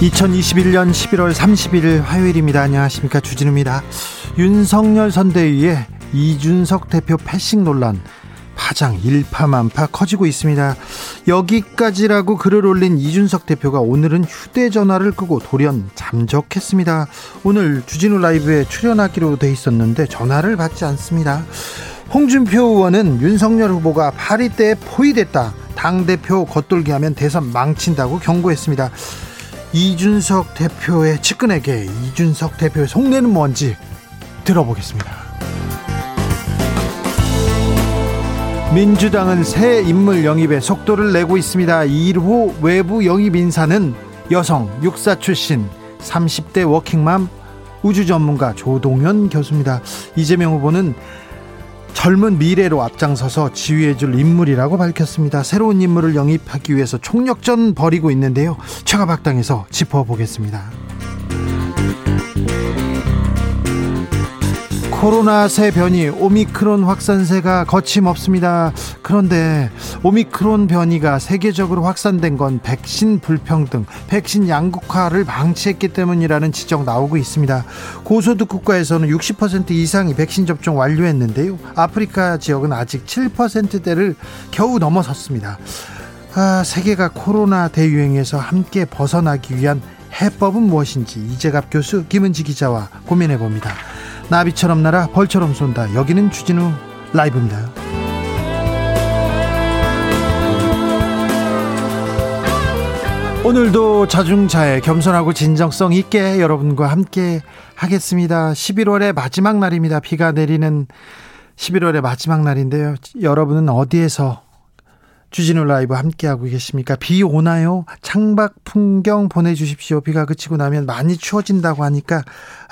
2021년 11월 30일 화요일입니다. 안녕하십니까. 주진우입니다. 윤석열 선대위에 이준석 대표 패싱 논란 파장 일파만파 커지고 있습니다. 여기까지라고 글을 올린 이준석 대표가 오늘은 휴대전화를 끄고 돌연 잠적했습니다. 오늘 주진우 라이브에 출연하기로 돼 있었는데 전화를 받지 않습니다. 홍준표 의원은 윤석열 후보가 파리 때 포위됐다. 당대표 겉돌기 하면 대선 망친다고 경고했습니다. 이준석 대표의 측근에게 이준석 대표의 속내는 뭔지 들어보겠습니다. 민주당은 새 인물 영입에 속도를 내고 있습니다. 1호 외부 영입 인사는 여성 육사 출신 30대 워킹맘 우주 전문가 조동현 교수입니다. 이재명 후보는 젊은 미래로 앞장서서 지휘해줄 인물이라고 밝혔습니다. 새로운 인물을 영입하기 위해서 총력전 벌이고 있는데요. 최가박당에서 짚어보겠습니다. 코로나 새 변이 오미크론 확산세가 거침없습니다. 그런데 오미크론 변이가 세계적으로 확산된 건 백신 불평등, 백신 양극화를 방치했기 때문이라는 지적 나오고 있습니다. 고소득 국가에서는 60% 이상이 백신 접종 완료했는데요. 아프리카 지역은 아직 7%대를 겨우 넘어섰습니다. 아, 세계가 코로나 대유행에서 함께 벗어나기 위한 해법은 무엇인지 이재갑 교수 김은지 기자와 고민해 봅니다. 나비처럼 날아 벌처럼 쏜다. 여기는 주진우 라이브입니다. 오늘도 자중차에 겸손하고 진정성 있게 여러분과 함께 하겠습니다. 11월의 마지막 날입니다. 비가 내리는 11월의 마지막 날인데요. 여러분은 어디에서 주진우 라이브 함께하고 계십니까? 비 오나요? 창밖 풍경 보내주십시오. 비가 그치고 나면 많이 추워진다고 하니까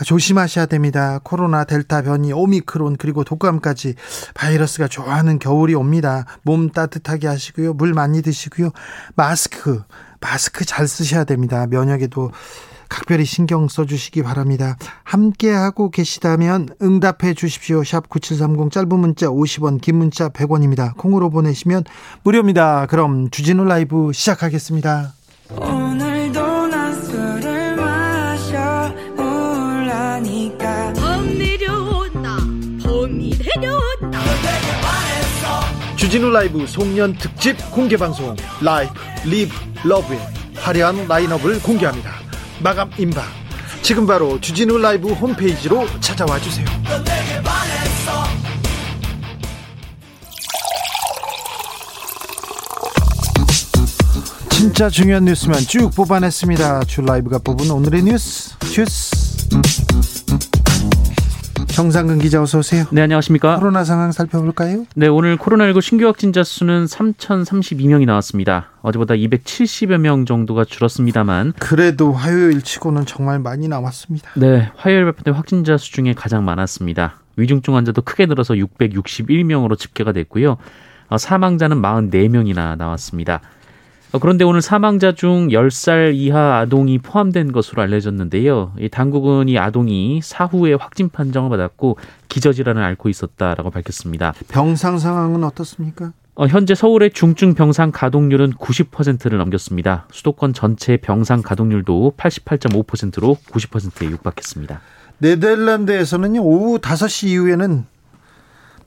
조심하셔야 됩니다. 코로나, 델타 변이, 오미크론, 그리고 독감까지 바이러스가 좋아하는 겨울이 옵니다. 몸 따뜻하게 하시고요. 물 많이 드시고요. 마스크, 마스크 잘 쓰셔야 됩니다. 면역에도 각별히 신경 써주시기 바랍니다. 함께하고 계시다면 응답해 주십시오. 샵 9730 짧은 문자 50원 긴 문자 100원입니다. 콩으로 보내시면 무료입니다. 그럼 주진우 라이브 시작하겠습니다. 오늘도 난 술을 마셔 몰라니까 범 내려온다 범이 내려온다 주진우 라이브 송년 특집 공개 방송 Live Live Love의 화려한 라인업을 공개합니다. 마감 임박. 지금 바로 주진우 라이브 홈페이지로 찾아와 주세요. 진짜 중요한 뉴스만 쭉 뽑아냈습니다. 주 라이브가 뽑은 오늘의 뉴스 슈스. 정상근 기자 어서 오세요. 네, 안녕하십니까? 코로나 상황 살펴볼까요? 네, 오늘 코로나19 신규 확진자 수는 3,032명이 나왔습니다. 어제보다 270여 명 정도가 줄었습니다만 그래도 화요일 치고는 정말 많이 나왔습니다. 네, 화요일 발표된 확진자 수 중에 가장 많았습니다. 위중증 환자도 크게 늘어서 661명으로 집계가 됐고요. 어, 사망자는 44명이나 나왔습니다. 어, 그런데 오늘 사망자 중 10살 이하 아동이 포함된 것으로 알려졌는데요. 당국은 이 아동이 사후에 확진 판정을 받았고 기저질환을 앓고 있었다라고 밝혔습니다. 병상 상황은 어떻습니까? 어, 현재 서울의 중증 병상 가동률은 90%를 넘겼습니다. 수도권 전체 병상 가동률도 88.5%로 90%에 육박했습니다. 네덜란드에서는요 오후 5시 이후에는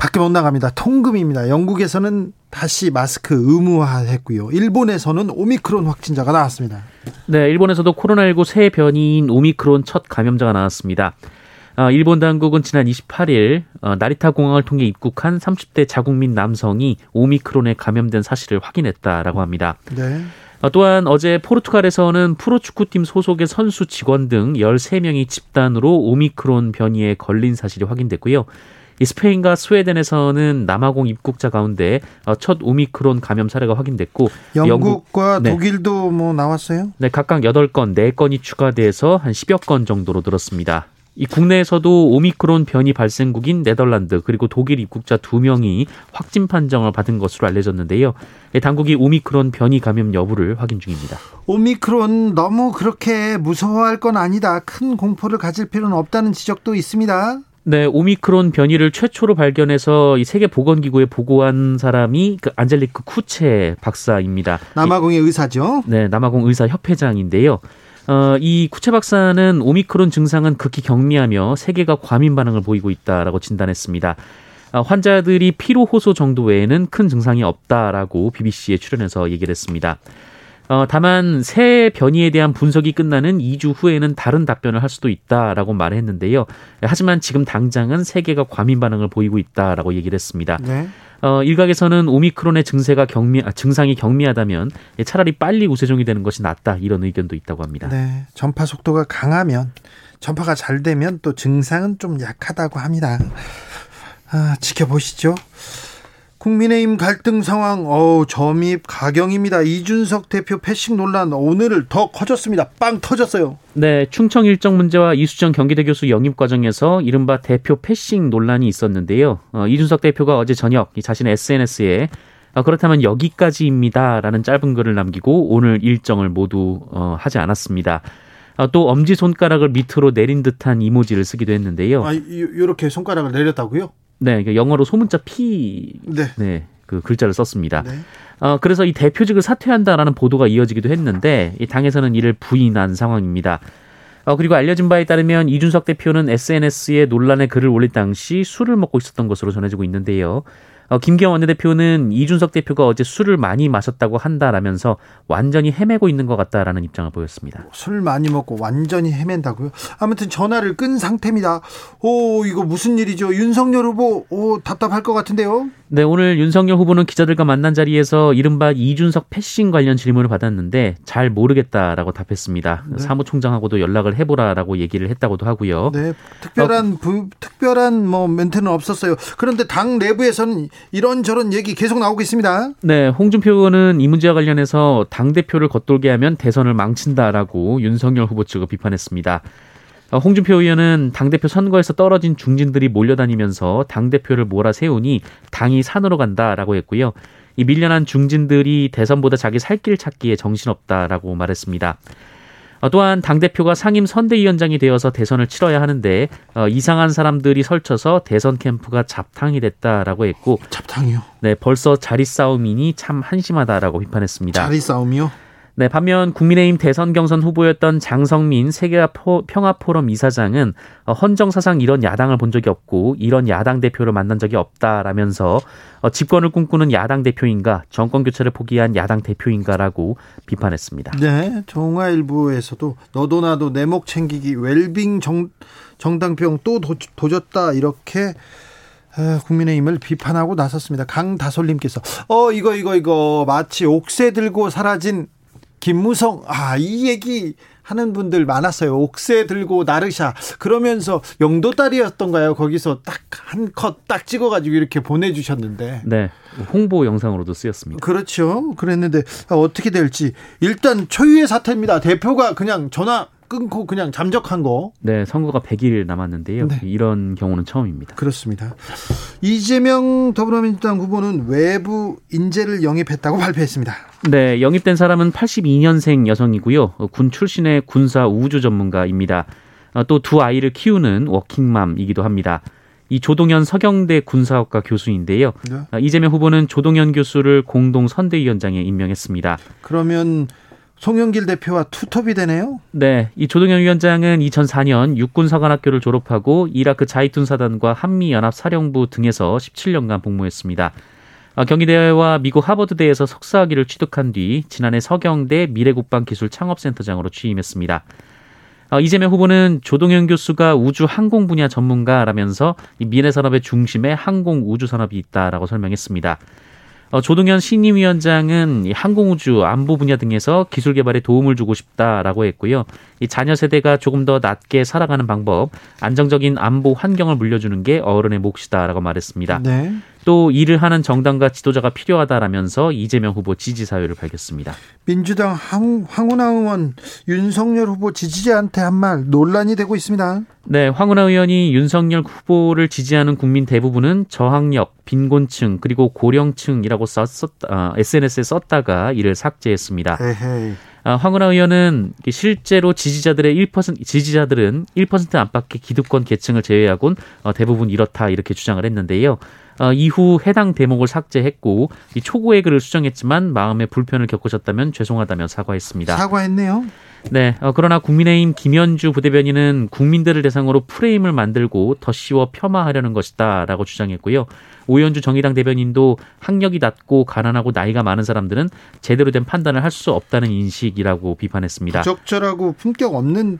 밖에 못 나갑니다. 통금입니다. 영국에서는 다시 마스크 의무화했고요. 일본에서는 오미크론 확진자가 나왔습니다. 네, 일본에서도 코로나19 새 변이인 오미크론 첫 감염자가 나왔습니다. 어, 일본 당국은 지난 28일 어, 나리타 공항을 통해 입국한 30대 자국민 남성이 오미크론에 감염된 사실을 확인했다라고 합니다. 네. 어, 또한 어제 포르투갈에서는 프로축구팀 소속의 선수 직원 등 13명이 집단으로 오미크론 변이에 걸린 사실이 확인됐고요. 이 스페인과 스웨덴에서는 남아공 입국자 가운데 어, 첫 오미크론 감염 사례가 확인됐고 영국과 영국, 네. 독일도 뭐 나왔어요? 네, 각각 8건, 4건이 추가돼서 한 10여 건 정도로 늘었습니다. 이 국내에서도 오미크론 변이 발생국인 네덜란드 그리고 독일 입국자 두 명이 확진 판정을 받은 것으로 알려졌는데요. 당국이 오미크론 변이 감염 여부를 확인 중입니다. 오미크론 너무 그렇게 무서워할 건 아니다. 큰 공포를 가질 필요는 없다는 지적도 있습니다. 네, 오미크론 변이를 최초로 발견해서 이 세계 보건기구에 보고한 사람이 그 안젤리크 쿠체 박사입니다. 남아공의 의사죠. 네, 남아공 의사 협회장인데요. 어, 이 쿠체 박사는 오미크론 증상은 극히 경미하며 세계가 과민 반응을 보이고 있다라고 진단했습니다. 어, 환자들이 피로 호소 정도 외에는 큰 증상이 없다라고 BBC에 출연해서 얘기를 했습니다. 어, 다만 새 변이에 대한 분석이 끝나는 2주 후에는 다른 답변을 할 수도 있다라고 말했는데요. 하지만 지금 당장은 세계가 과민 반응을 보이고 있다라고 얘기를 했습니다. 네. 어, 일각에서는 오미크론의 증세가 경미, 아, 증상이 경미하다면 차라리 빨리 우세종이 되는 것이 낫다 이런 의견도 있다고 합니다. 네, 전파 속도가 강하면 전파가 잘 되면 또 증상은 좀 약하다고 합니다. 아, 지켜보시죠. 국민의힘 갈등 상황, 어우, 점입 가경입니다. 이준석 대표 패싱 논란 오늘 더 커졌습니다. 빵 터졌어요. 네, 충청 일정 문제와 이수정 경기대 교수 영입 과정에서 이른바 대표 패싱 논란이 있었는데요. 어, 이준석 대표가 어제 저녁 자신의 SNS에 어, 그렇다면 여기까지입니다라는 짧은 글을 남기고 오늘 일정을 모두 어, 하지 않았습니다. 어, 또 엄지 손가락을 밑으로 내린 듯한 이모지를 쓰기도 했는데요. 아, 이렇게 손가락을 내렸다고요? 네, 영어로 소문자 P 네. 네. 그 글자를 썼습니다. 네. 어, 그래서 이 대표직을 사퇴한다라는 보도가 이어지기도 했는데 이 당에서는 이를 부인한 상황입니다. 어, 그리고 알려진 바에 따르면 이준석 대표는 SNS에 논란의 글을 올릴 당시 술을 먹고 있었던 것으로 전해지고 있는데요. 어, 김기현 원내대표는 이준석 대표가 어제 술을 많이 마셨다고 한다라면서 완전히 헤매고 있는 것 같다라는 입장을 보였습니다. 술 많이 먹고 완전히 헤맨다고요? 아무튼 전화를 끈 상태입니다. 오 이거 무슨 일이죠? 윤석열 후보 오 답답할 것 같은데요? 네 오늘 윤석열 후보는 기자들과 만난 자리에서 이른바 이준석 패싱 관련 질문을 받았는데 잘 모르겠다라고 답했습니다. 네. 사무총장하고도 연락을 해보라라고 얘기를 했다고도 하고요. 네 특별한 어, 부, 특별한 뭐 멘트는 없었어요. 그런데 당 내부에서는 이런저런 얘기 계속 나오고 있습니다. 네, 홍준표 의원은 이 문제와 관련해서 당 대표를 겉돌게 하면 대선을 망친다라고 윤석열 후보 측을 비판했습니다. 어, 홍준표 의원은 당대표 선거에서 떨어진 중진들이 몰려다니면서 당대표를 몰아세우니 당이 산으로 간다라고 했고요. 이 밀려난 중진들이 대선보다 자기 살 길 찾기에 정신없다라고 말했습니다. 어, 또한 당대표가 상임 선대위원장이 되어서 대선을 치러야 하는데 어, 이상한 사람들이 설쳐서 대선 캠프가 잡탕이 됐다라고 했고 잡탕이요? 네, 벌써 자리 싸움이니 참 한심하다라고 비판했습니다. 자리 싸움이요? 네, 반면 국민의힘 대선 경선 후보였던 장성민 세계평화포럼 이사장은 어, 헌정사상 이런 야당을 본 적이 없고 이런 야당 대표를 만난 적이 없다라면서 어, 집권을 꿈꾸는 야당 대표인가 정권 교체를 포기한 야당 대표인가라고 비판했습니다. 네, 동아일보에서도 너도 나도 내 목 챙기기 웰빙 정, 정당병 또 도, 도졌다 이렇게 국민의힘을 비판하고 나섰습니다. 강다솔님께서 어 이거 이거 이거 마치 옥새 들고 사라진 김무성 아 이 얘기 하는 분들 많았어요. 옥새 들고 나르샤 그러면서 영도 딸이었던가요? 거기서 딱 한 컷 딱 찍어가지고 이렇게 보내주셨는데. 네, 홍보 영상으로도 쓰였습니다. 그렇죠. 그랬는데 어떻게 될지 일단 초유의 사태입니다. 대표가 그냥 전화 끊고 그냥 잠적한 거. 네, 선거가 100일 남았는데요. 네. 이런 경우는 처음입니다. 그렇습니다. 이재명 더불어민주당 후보는 외부 인재를 영입했다고 발표했습니다. 네, 영입된 사람은 82년생 여성이고요. 군 출신의 군사 우주 전문가입니다. 어, 또두 아이를 키우는 워킹맘이기도 합니다. 이 조동현 서경대 군사학과 교수인데요. 네. 어, 이재명 후보는 조동현 교수를 공동 선대위원장에 임명했습니다. 그러면 송영길 대표와 투톱이 되네요. 네, 이 조동현 위원장은 2004년 육군사관학교를 졸업하고 이라크 자이툰 사단과 한미 연합 사령부 등에서 17년간 복무했습니다. 아, 경희대와 미국 하버드대에서 석사학위를 취득한 뒤 지난해 서경대 미래국방기술 창업센터장으로 취임했습니다. 아, 이재명 후보는 조동현 교수가 우주 항공 분야 전문가라면서 미래 산업의 중심에 항공 우주 산업이 있다라고 설명했습니다. 어, 조동현 신임위원장은 항공우주 안보 분야 등에서 기술 개발에 도움을 주고 싶다라고 했고요. 이 자녀 세대가 조금 더 낮게 살아가는 방법, 안정적인 안보 환경을 물려주는 게 어른의 몫이다라고 말했습니다. 네. 또 일을 하는 정당과 지도자가 필요하다라면서 이재명 후보 지지 사유를 밝혔습니다. 민주당 황, 황운하 의원 윤석열 후보 지지자한테 한 말 논란이 되고 있습니다. 네, 황운하 의원이 윤석열 후보를 지지하는 국민 대부분은 저학력, 빈곤층 그리고 고령층이라고 썼, 어, SNS에 썼다가 이를 삭제했습니다. 에헤이. 아, 황운하 의원은 실제로 지지자들의 1% 지지자들은 1% 안팎의 기득권 계층을 제외하곤 어, 대부분 이렇다 이렇게 주장을 했는데요. 어, 이후 해당 대목을 삭제했고 이 초고의 글을 수정했지만 마음의 불편을 겪으셨다면 죄송하다며 사과했습니다. 사과했네요. 네. 어, 그러나 국민의힘 김현주 부대변인은 국민들을 대상으로 프레임을 만들고 더 씌워 폄하하려는 것이다라고 주장했고요. 오현주 정의당 대변인도 학력이 낮고 가난하고 나이가 많은 사람들은 제대로 된 판단을 할 수 없다는 인식이라고 비판했습니다. 부적절하고 품격 없는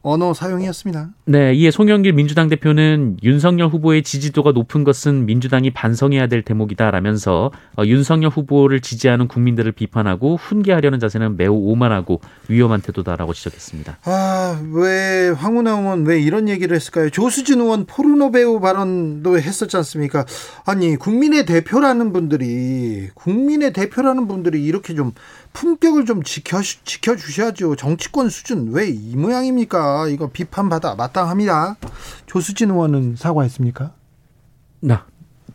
언어 사용이었습니다. 네, 이에 송영길 민주당 대표는 윤석열 후보의 지지도가 높은 것은 민주당이 반성해야 될 대목이다라면서 어, 윤석열 후보를 지지하는 국민들을 비판하고 훈계하려는 자세는 매우 오만하고 위험한 태도다라고 지적했습니다. 아, 왜 황운하 의원 왜 이런 얘기를 했을까요? 조수진 의원 포르노 배우 발언도 했었지 않습니까? 아니, 국민의 대표라는 분들이 국민의 대표라는 분들이 이렇게 좀 품격을 좀 지켜 지켜 주셔야죠. 정치권 수준 왜 이 모양입니까? 이거 비판받아 마땅합니다. 조수진 의원은 사과했습니까? 나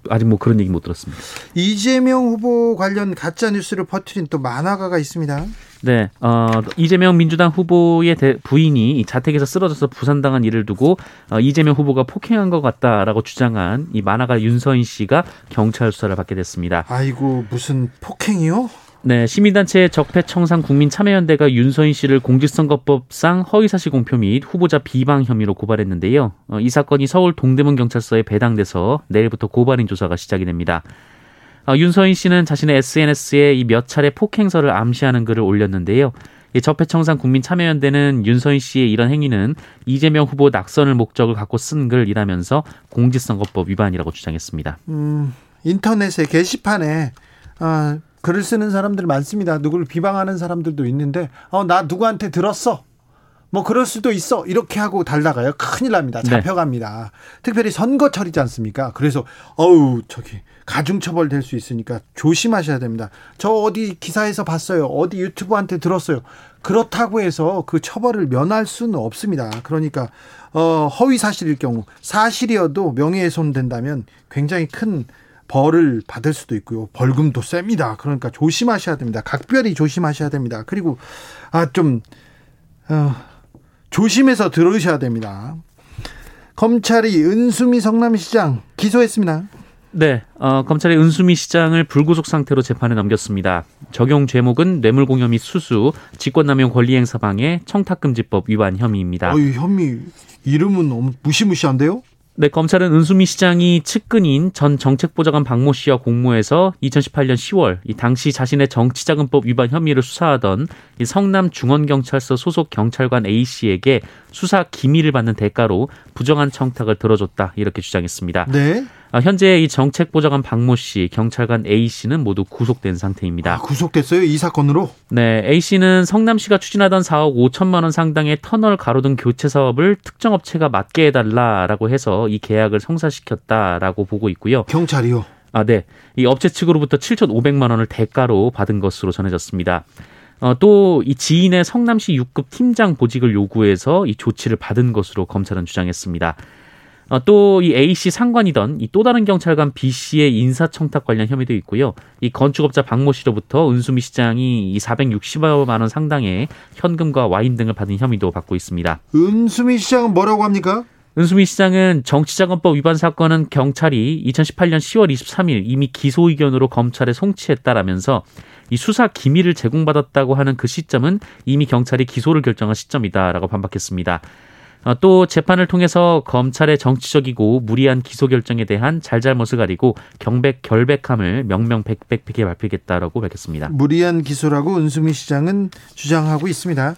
아직 뭐 그런 얘기 못 들었습니다. 이재명 후보 관련 가짜 뉴스를 퍼뜨린 또 만화가가 있습니다. 네, 어, 이재명 민주당 후보의 대, 부인이 자택에서 쓰러져서 부산당한 일을 두고 어, 이재명 후보가 폭행한 것 같다라고 주장한 이 만화가 윤서인 씨가 경찰 수사를 받게 됐습니다. 아이고 무슨 폭행이요? 네, 시민단체 적폐청산 국민참여연대가 윤서인 씨를 공직선거법상 허위사실 공표 및 후보자 비방 혐의로 고발했는데요. 어, 이 사건이 서울 동대문 경찰서에 배당돼서 내일부터 고발인 조사가 시작이 됩니다. 어, 윤서인 씨는 자신의 SNS에 이 몇 차례 폭행설을 암시하는 글을 올렸는데요. 이 적폐청산 국민참여연대는 윤서인 씨의 이런 행위는 이재명 후보 낙선을 목적을 갖고 쓴 글이라면서 공직선거법 위반이라고 주장했습니다. 음, 인터넷에 게시판에 아, 글을 쓰는 사람들 많습니다. 누구를 비방하는 사람들도 있는데, 어, 나 누구한테 들었어. 뭐 그럴 수도 있어. 이렇게 하고 달다가요. 큰일 납니다. 네. 잡혀갑니다. 네. 특별히 선거철이지 않습니까? 그래서 어우 저기 가중처벌 될 수 있으니까 조심하셔야 됩니다. 저 어디 기사에서 봤어요. 어디 유튜브한테 들었어요. 그렇다고 해서 그 처벌을 면할 수는 없습니다. 그러니까 어 허위 사실일 경우 사실이어도 명예훼손 된다면 굉장히 큰 벌을 받을 수도 있고요. 벌금도 셉니다. 그러니까 조심하셔야 됩니다. 각별히 조심하셔야 됩니다. 그리고 아좀 어, 조심해서 들으셔야 됩니다. 검찰이 은수미 성남시장 기소했습니다. 네, 어, 검찰이 은수미 시장을 불구속 상태로 재판에 넘겼습니다. 적용 죄목은 뇌물공여 및 수수, 직권남용 권리행사 방해, 청탁금지법 위반 혐의입니다. 어이, 혐의 이름은 너무 무시무시한데요? 네, 검찰은 은수미 시장이 측근인 전 정책보좌관 박모 씨와 공모해서 2018년 10월 이 당시 자신의 정치자금법 위반 혐의를 수사하던 이 성남 중원경찰서 소속 경찰관 A 씨에게 수사 기밀을 받는 대가로 부정한 청탁을 들어줬다 이렇게 주장했습니다. 네. 아, 현재 이 정책보좌관 박모 씨, 경찰관 A 씨는 모두 구속된 상태입니다. 아, 구속됐어요? 이 사건으로? 네, A 씨는 성남시가 추진하던 4억 5천만 원 상당의 터널 가로등 교체 사업을 특정 업체가 맡게 해달라라고 해서 이 계약을 성사시켰다라고 보고 있고요. 경찰이요? 아, 네. 이 업체 측으로부터 7,500만 원을 대가로 받은 것으로 전해졌습니다. 어, 또 이 지인의 성남시 6급 팀장 보직을 요구해서 이 조치를 받은 것으로 검찰은 주장했습니다. 어, 또이 A 씨 상관이던 이 또 다른 경찰관 B 씨의 인사청탁 관련 혐의도 있고요. 이 건축업자 박모 씨로부터 은수미 시장이 이 460여 만원 상당의 현금과 와인 등을 받은 혐의도 받고 있습니다. 은수미 시장은 뭐라고 합니까? 은수미 시장은 정치자금법 위반 사건은 경찰이 2018년 10월 23일 이미 기소 의견으로 검찰에 송치했다라면서 이 수사 기밀을 제공받았다고 하는 그 시점은 이미 경찰이 기소를 결정한 시점이다라고 반박했습니다. 어, 또 재판을 통해서 검찰의 정치적이고 무리한 기소 결정에 대한 잘잘못을 가리고 경백 결백함을 명명백백하게 밝히겠다라고 밝혔습니다. 무리한 기소라고 은수미 시장은 주장하고 있습니다.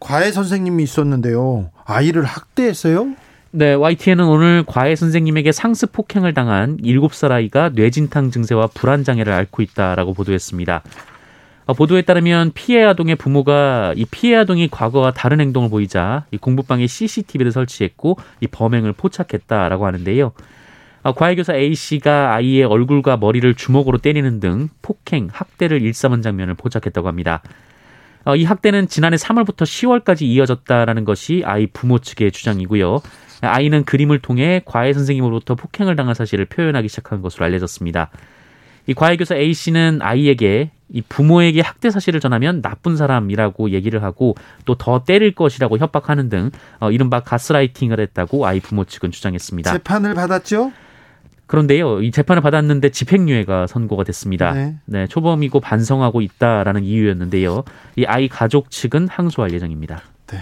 과외 선생님이 있었는데요. 아이를 학대했어요? 네, YTN은 오늘 과외 선생님에게 상습 폭행을 당한 7살 아이가 뇌진탕 증세와 불안 장애를 앓고 있다라고 보도했습니다. 어, 보도에 따르면 피해 아동의 부모가 이 피해 아동이 과거와 다른 행동을 보이자 이 공부방에 CCTV를 설치했고 이 범행을 포착했다라고 하는데요. 어, 과외교사 A 씨가 아이의 얼굴과 머리를 주먹으로 때리는 등 폭행, 학대를 일삼은 장면을 포착했다고 합니다. 어, 이 학대는 지난해 3월부터 10월까지 이어졌다라는 것이 아이 부모 측의 주장이고요. 아이는 그림을 통해 과외 선생님으로부터 폭행을 당한 사실을 표현하기 시작한 것으로 알려졌습니다. 이 과외교사 A 씨는 아이에게 이 부모에게 학대 사실을 전하면 나쁜 사람이라고 얘기를 하고 또 더 때릴 것이라고 협박하는 등 어, 이른바 가스라이팅을 했다고 아이 부모 측은 주장했습니다. 재판을 받았죠? 그런데요, 이 재판을 받았는데 집행유예가 선고가 됐습니다. 네. 네. 초범이고 반성하고 있다라는 이유였는데요. 이 아이 가족 측은 항소할 예정입니다. 네.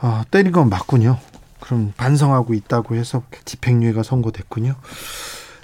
아, 때린 건 맞군요. 그럼 반성하고 있다고 해서 집행유예가 선고됐군요.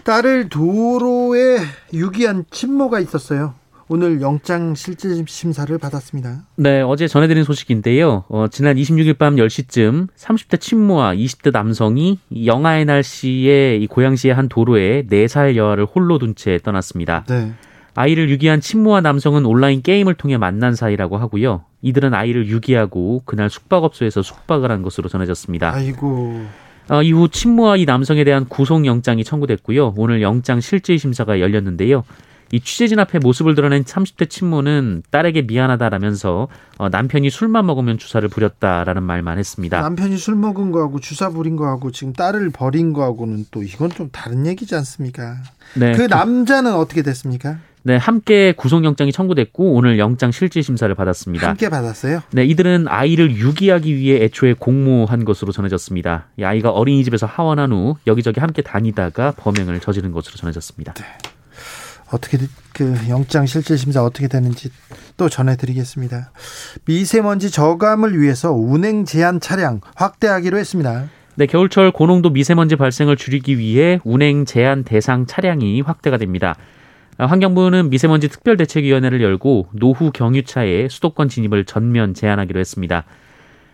딸을 도로에 유기한 친모가 있었어요. 오늘 영장 실질 심사를 받았습니다. 네, 어제 전해드린 소식인데요. 어, 지난 26일 밤 10시쯤 30대 친모와 20대 남성이 영하의 날씨에 이 고양시의 한 도로에 4살 여아를 홀로 둔 채 떠났습니다. 네. 아이를 유기한 친모와 남성은 온라인 게임을 통해 만난 사이라고 하고요. 이들은 아이를 유기하고 그날 숙박업소에서 숙박을 한 것으로 전해졌습니다. 아이고. 어, 이후 친모와 이 남성에 대한 구속영장이 청구됐고요. 오늘 영장 실질 심사가 열렸는데요. 이 취재진 앞에 모습을 드러낸 30대 친모는 딸에게 미안하다라면서 어, 남편이 술만 먹으면 주사를 부렸다라는 말만 했습니다. 남편이 술 먹은 거하고 주사 부린 거하고 지금 딸을 버린 거하고는 또 이건 좀 다른 얘기지 않습니까? 네. 그 남자는 어떻게 됐습니까? 네, 함께 구속영장이 청구됐고 오늘 영장 실질 심사를 받았습니다. 함께 받았어요? 네, 이들은 아이를 유기하기 위해 애초에 공모한 것으로 전해졌습니다. 이 아이가 어린이집에서 하원한 후 여기저기 함께 다니다가 범행을 저지른 것으로 전해졌습니다. 네. 어떻게 그 영장 실질 심사 어떻게 되는지 또 전해드리겠습니다. 미세먼지 저감을 위해서 운행 제한 차량 확대하기로 했습니다. 네, 겨울철 고농도 미세먼지 발생을 줄이기 위해 운행 제한 대상 차량이 확대가 됩니다. 아, 환경부는 미세먼지 특별대책위원회를 열고 노후 경유차의 수도권 진입을 전면 제한하기로 했습니다.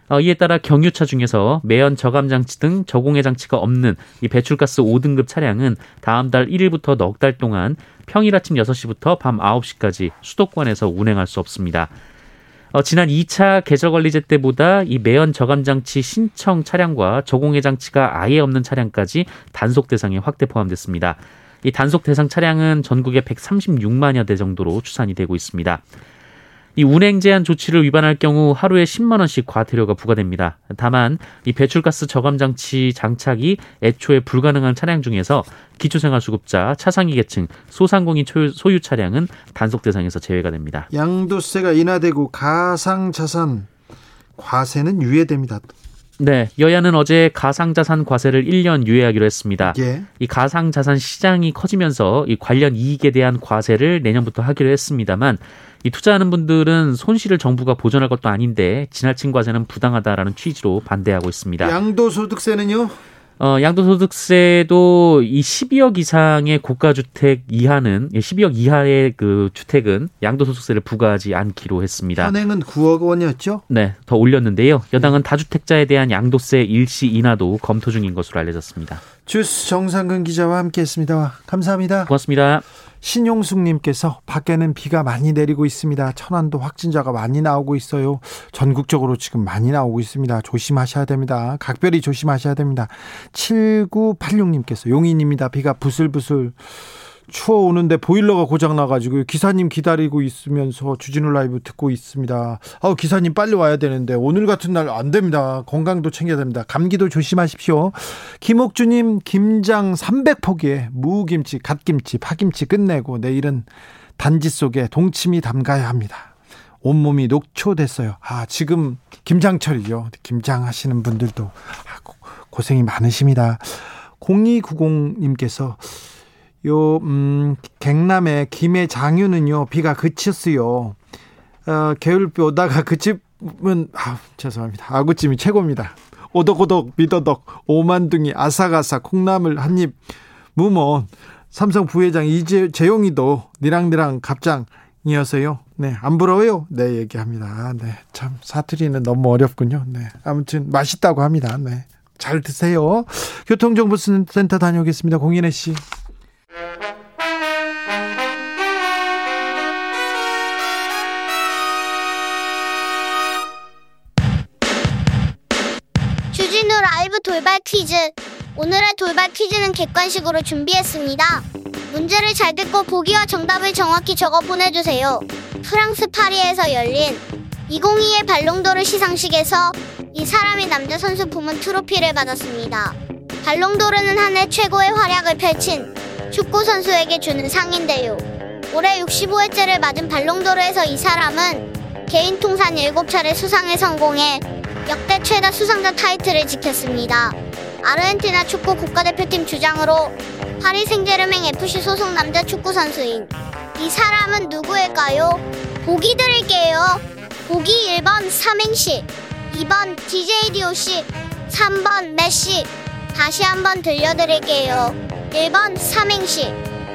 어, 이에 따라 경유차 중에서 매연 저감 장치 등 저공해 장치가 없는 이 배출가스 5등급 차량은 다음 달 1일부터 넉 달 동안 평일 아침 6시부터 밤 9시까지 수도권에서 운행할 수 없습니다. 어, 지난 2차 계절 관리제 때보다 이 매연 저감 장치 신청 차량과 저공해 장치가 아예 없는 차량까지 단속 대상에 확대 포함됐습니다. 이 단속 대상 차량은 전국에 136만여 대 정도로 추산이 되고 있습니다. 이 운행 제한 조치를 위반할 경우 하루에 10만 원씩 과태료가 부과됩니다. 다만 이 배출가스 저감 장치 장착이 애초에 불가능한 차량 중에서 기초생활수급자, 차상위 계층, 소상공인 소유 차량은 단속 대상에서 제외가 됩니다. 양도세가 인하되고 가상자산 과세는 유예됩니다. 네, 여야는 어제 가상자산 과세를 1년 유예하기로 했습니다. 예. 이 가상자산 시장이 커지면서 이 관련 이익에 대한 과세를 내년부터 하기로 했습니다만 이 투자하는 분들은 손실을 정부가 보전할 것도 아닌데 지나친 과세는 부당하다라는 취지로 반대하고 있습니다. 양도소득세는요? 어, 양도소득세도 이 12억 이상의 고가주택 이하는 12억 이하의 그 주택은 양도소득세를 부과하지 않기로 했습니다. 현행은 9억 원이었죠? 네, 더 올렸는데요. 여당은 다주택자에 대한 양도세 일시 인하도 검토 중인 것으로 알려졌습니다. 주스 정상근 기자와 함께했습니다. 감사합니다. 고맙습니다. 신용숙님께서 밖에는 비가 많이 내리고 있습니다. 천안도 확진자가 많이 나오고 있어요. 전국적으로 지금 많이 나오고 있습니다. 조심하셔야 됩니다. 각별히 조심하셔야 됩니다. 7986님께서 용인입니다. 비가 부슬부슬 추워 오는데 보일러가 고장 나가지고 기사님 기다리고 있으면서 주진우 라이브 듣고 있습니다. 아 기사님 빨리 와야 되는데 오늘 같은 날 안 됩니다. 건강도 챙겨야 됩니다. 감기도 조심하십시오. 김옥주님 김장 300포기에 무김치, 갓김치, 파김치 끝내고 내일은 단지 속에 동치미 담가야 합니다. 온몸이 녹초됐어요. 아 지금 김장철이죠. 김장 하시는 분들도 아, 고생이 많으십니다. 0290님께서 요, 음, 갱남의 김해 장유는요, 비가 그쳤어요. 어, 게을비 오다가 그치면, 아, 죄송합니다. 아구찜이 최고입니다. 오덕오덕, 미더덕, 오만둥이, 아삭아삭, 콩나물 한 입, 무모, 삼성 부회장 이재, 재용이도 니랑니랑 갑장이어서요. 네, 안 부러워요? 네, 얘기합니다. 네, 참, 사투리는 너무 어렵군요. 네, 아무튼 맛있다고 합니다. 네. 잘 드세요. 교통정보센터 다녀오겠습니다. 공인혜 씨. 주진우 라이브 돌발 퀴즈. 오늘의 돌발 퀴즈는 객관식으로 준비했습니다. 문제를 잘 듣고 보기와 정답을 정확히 적어 보내주세요. 프랑스 파리에서 열린 2022의 발롱도르 시상식에서 이 사람이 남자 선수 부문 트로피를 받았습니다. 발롱도르는 한 해 최고의 활약을 펼친 축구 선수에게 주는 상인데요. 올해 65회째를 맞은 발롱도르에서 이 사람은 개인 통산 7차례 수상에 성공해 역대 최다 수상자 타이틀을 지켰습니다. 아르헨티나 축구 국가대표팀 주장으로 파리 생제르맹 FC 소속 남자 축구 선수인 이 사람은 누구일까요? 보기 드릴게요. 보기 1번 삼행시, 2번 DJ DOC, 3번 메시. 다시 한번 들려드릴게요. 1번 삼행시,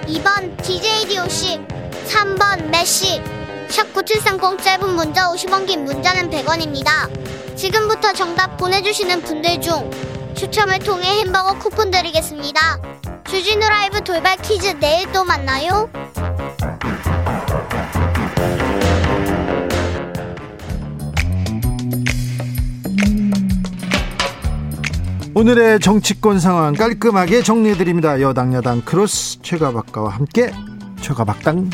2번 DJ DOC, 3번 메시. 샵9730 짧은 문자 50원 긴 문자는 100원입니다. 지금부터 정답 보내주시는 분들 중 추첨을 통해 햄버거 쿠폰 드리겠습니다. 주진우 라이브 돌발 퀴즈 내일 또 만나요. 오늘의 정치권 상황 깔끔하게 정리해드립니다. 여당 야당 크로스 최가박당과 함께 최가박당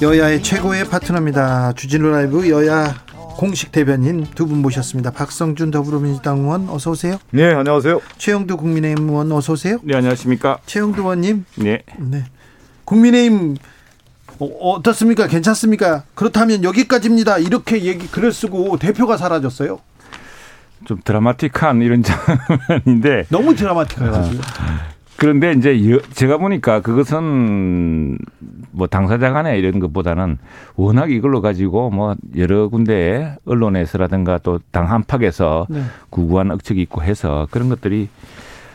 여야의 최고의 파트너입니다. 주진우 라이브 여야 공식 대변인 두 분 모셨습니다. 박성준 더불어민주당 의원 어서 오세요. 네, 안녕하세요. 최영두 국민의힘 의원 어서 오세요. 네, 안녕하십니까. 최영두 의원님. 네. 네. 국민의힘 어, 떻습니까 괜찮습니까? 그렇다면 여기까지입니다. 이렇게 얘기 글을 쓰고 대표가 사라졌어요. 좀 드라마틱한 이런 장면인데 너무 드라마틱해가지고. 그런데 이제 제가 보니까 그것은 뭐 당사자 간에 이런 것보다는 워낙 이걸로 가지고 뭐 여러 군데 언론에서라든가 또 당 한팍에서 네. 구구한 억측이 있고 해서 그런 것들이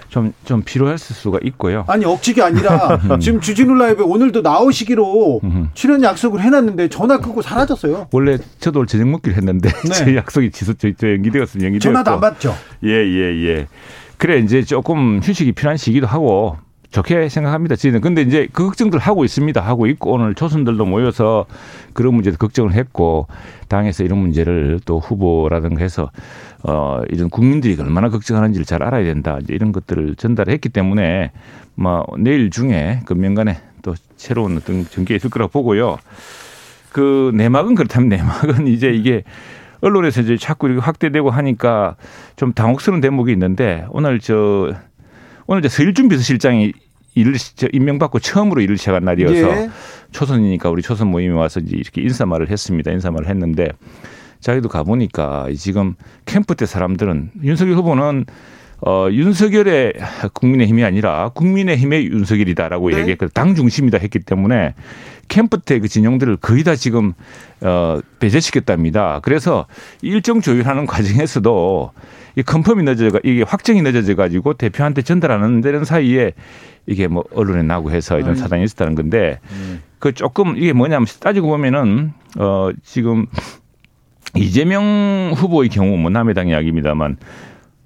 좀, 좀 필요했을 수가 있고요. 아니, 억측이 아니라 음. 지금 주진우 라이브에 오늘도 나오시기로 출연 약속을 해놨는데 전화 끊고 사라졌어요. 원래 저도 저녁 먹기로 했는데 네. 제 약속이 지속, 저, 저 연기되었으면 연기되었고. 전화도 안 받죠? 예, 예, 예. 그래, 이제 조금 휴식이 필요한 시기도 하고 좋게 생각합니다. 저희는 근데 이제 그 걱정들 하고 있습니다. 하고 있고 오늘 초선들도 모여서 그런 문제도 걱정을 했고 당에서 이런 문제를 또 후보라든가 해서 어 이런 국민들이 얼마나 걱정하는지를 잘 알아야 된다. 이제 이런 것들을 전달했기 때문에 뭐 내일 중에 금명간에 또 새로운 어떤 전개가 있을 거라고 보고요. 그 내막은 그렇다면 내막은 이제 이게 언론에서 이제 자꾸 이렇게 확대되고 하니까 좀 당혹스러운 대목이 있는데 오늘 저 오늘 이제 서일준 비서실장이 일을 임명받고 처음으로 일을 시작한 날이어서 예. 초선이니까 우리 초선 모임에 와서 이제 이렇게 인사말을 했습니다. 인사말을 했는데 자기도 가보니까 지금 캠프 때 사람들은 윤석열 후보는 어, 윤석열의 국민의힘이 아니라 국민의힘의 윤석열이다라고 네. 얘기했거든. 당 중심이다 했기 때문에 캠프 때 그 진영들을 거의 다 지금 어, 배제시켰답니다. 그래서 일정 조율하는 과정에서도 이 confirm이 늦어져 이게 확정이 늦어져 가지고 대표한테 전달하는 데는 사이에 이게 뭐 언론에 나고 해서 이런 사단이 있었다는 건데 음. 그 조금 이게 뭐냐면 따지고 보면은 어 지금 이재명 후보의 경우 뭐 남의 당 이야기입니다만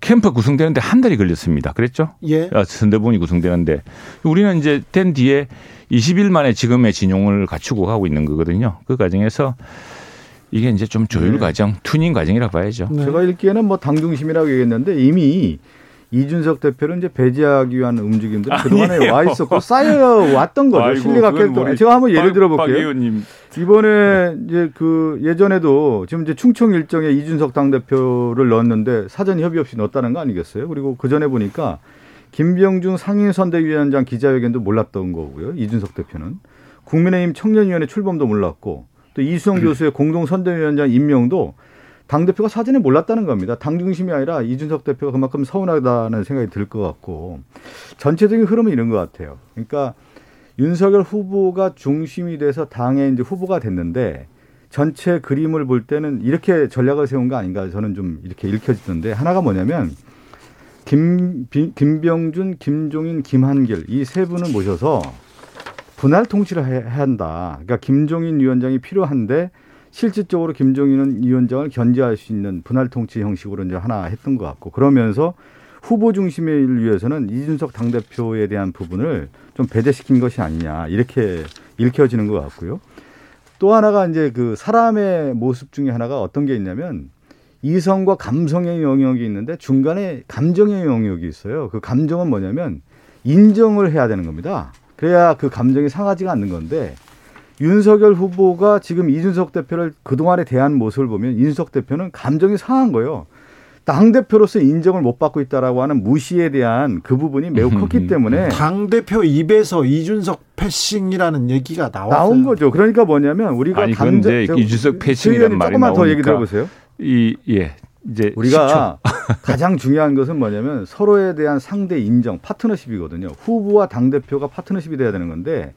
캠프 구성되는데 한 달이 걸렸습니다. 그랬죠? 예. 아, 선대본이 구성되는데 우리는 이제 된 뒤에 20일 만에 지금의 진용을 갖추고 가고 있는 거거든요. 그 과정에서 이게 이제 좀 조율 네. 과정, 튜닝 과정이라 봐야죠. 네. 제가 읽기에는 뭐 당 중심이라고 얘기했는데 이미 이준석 대표를 이제 배제하기 위한 움직임들이 그동안에 와 있었고 쌓여왔던 거죠. 아이고, 신뢰가 깰 제가 한번 예를 들어볼게요. 이번에 이제 그 예전에도 지금 이제 충청 일정에 이준석 당대표를 넣었는데 사전 협의 없이 넣었다는 거 아니겠어요? 그리고 그 전에 보니까 김병준 상임선대위원장 기자회견도 몰랐던 거고요. 이준석 대표는. 국민의힘 청년위원회 출범도 몰랐고 또 이수영 교수의 공동 선대위원장 임명도 당 대표가 사전에 몰랐다는 겁니다. 당 중심이 아니라 이준석 대표가 그만큼 서운하다는 생각이 들 것 같고 전체적인 흐름은 이런 것 같아요. 그러니까 윤석열 후보가 중심이 돼서 당의 이제 후보가 됐는데 전체 그림을 볼 때는 이렇게 전략을 세운 거 아닌가 저는 좀 이렇게 읽혀지던데 하나가 뭐냐면 김, 김병준, 김종인, 김한길 이 세 분을 모셔서 분할 통치를 해야 한다. 그러니까 김종인 위원장이 필요한데 실질적으로 김종인은 위원장을 견제할 수 있는 분할 통치 형식으로 이제 하나 했던 것 같고 그러면서 후보 중심의 일 위해서는 이준석 당대표에 대한 부분을 좀 배제시킨 것이 아니냐 이렇게 읽혀지는 것 같고요. 또 하나가 이제 그 사람의 모습 중에 하나가 어떤 게 있냐면 이성과 감성의 영역이 있는데 중간에 감정의 영역이 있어요. 그 감정은 뭐냐면 인정을 해야 되는 겁니다. 그래야 그 감정이 상하지가 않는 건데 윤석열 후보가 지금 이준석 대표를 그동안에 대한 모습을 보면 이준석 대표는 감정이 상한 거예요. 당 대표로서 인정을 못 받고 있다라고 하는 무시에 대한 그 부분이 매우 컸기 때문에 당 대표 입에서 이준석 패싱이라는 얘기가 나왔어요. 나온 거죠. 그러니까 뭐냐면 우리가 아니, 당대 이준석 패싱이라는 말이 조금만 더 얘기 들어보세요. 이 예. 이제 우리가 가장 중요한 것은 뭐냐면 서로에 대한 상대 인정, 파트너십이거든요. 후보와 당 대표가 파트너십이 돼야 되는 건데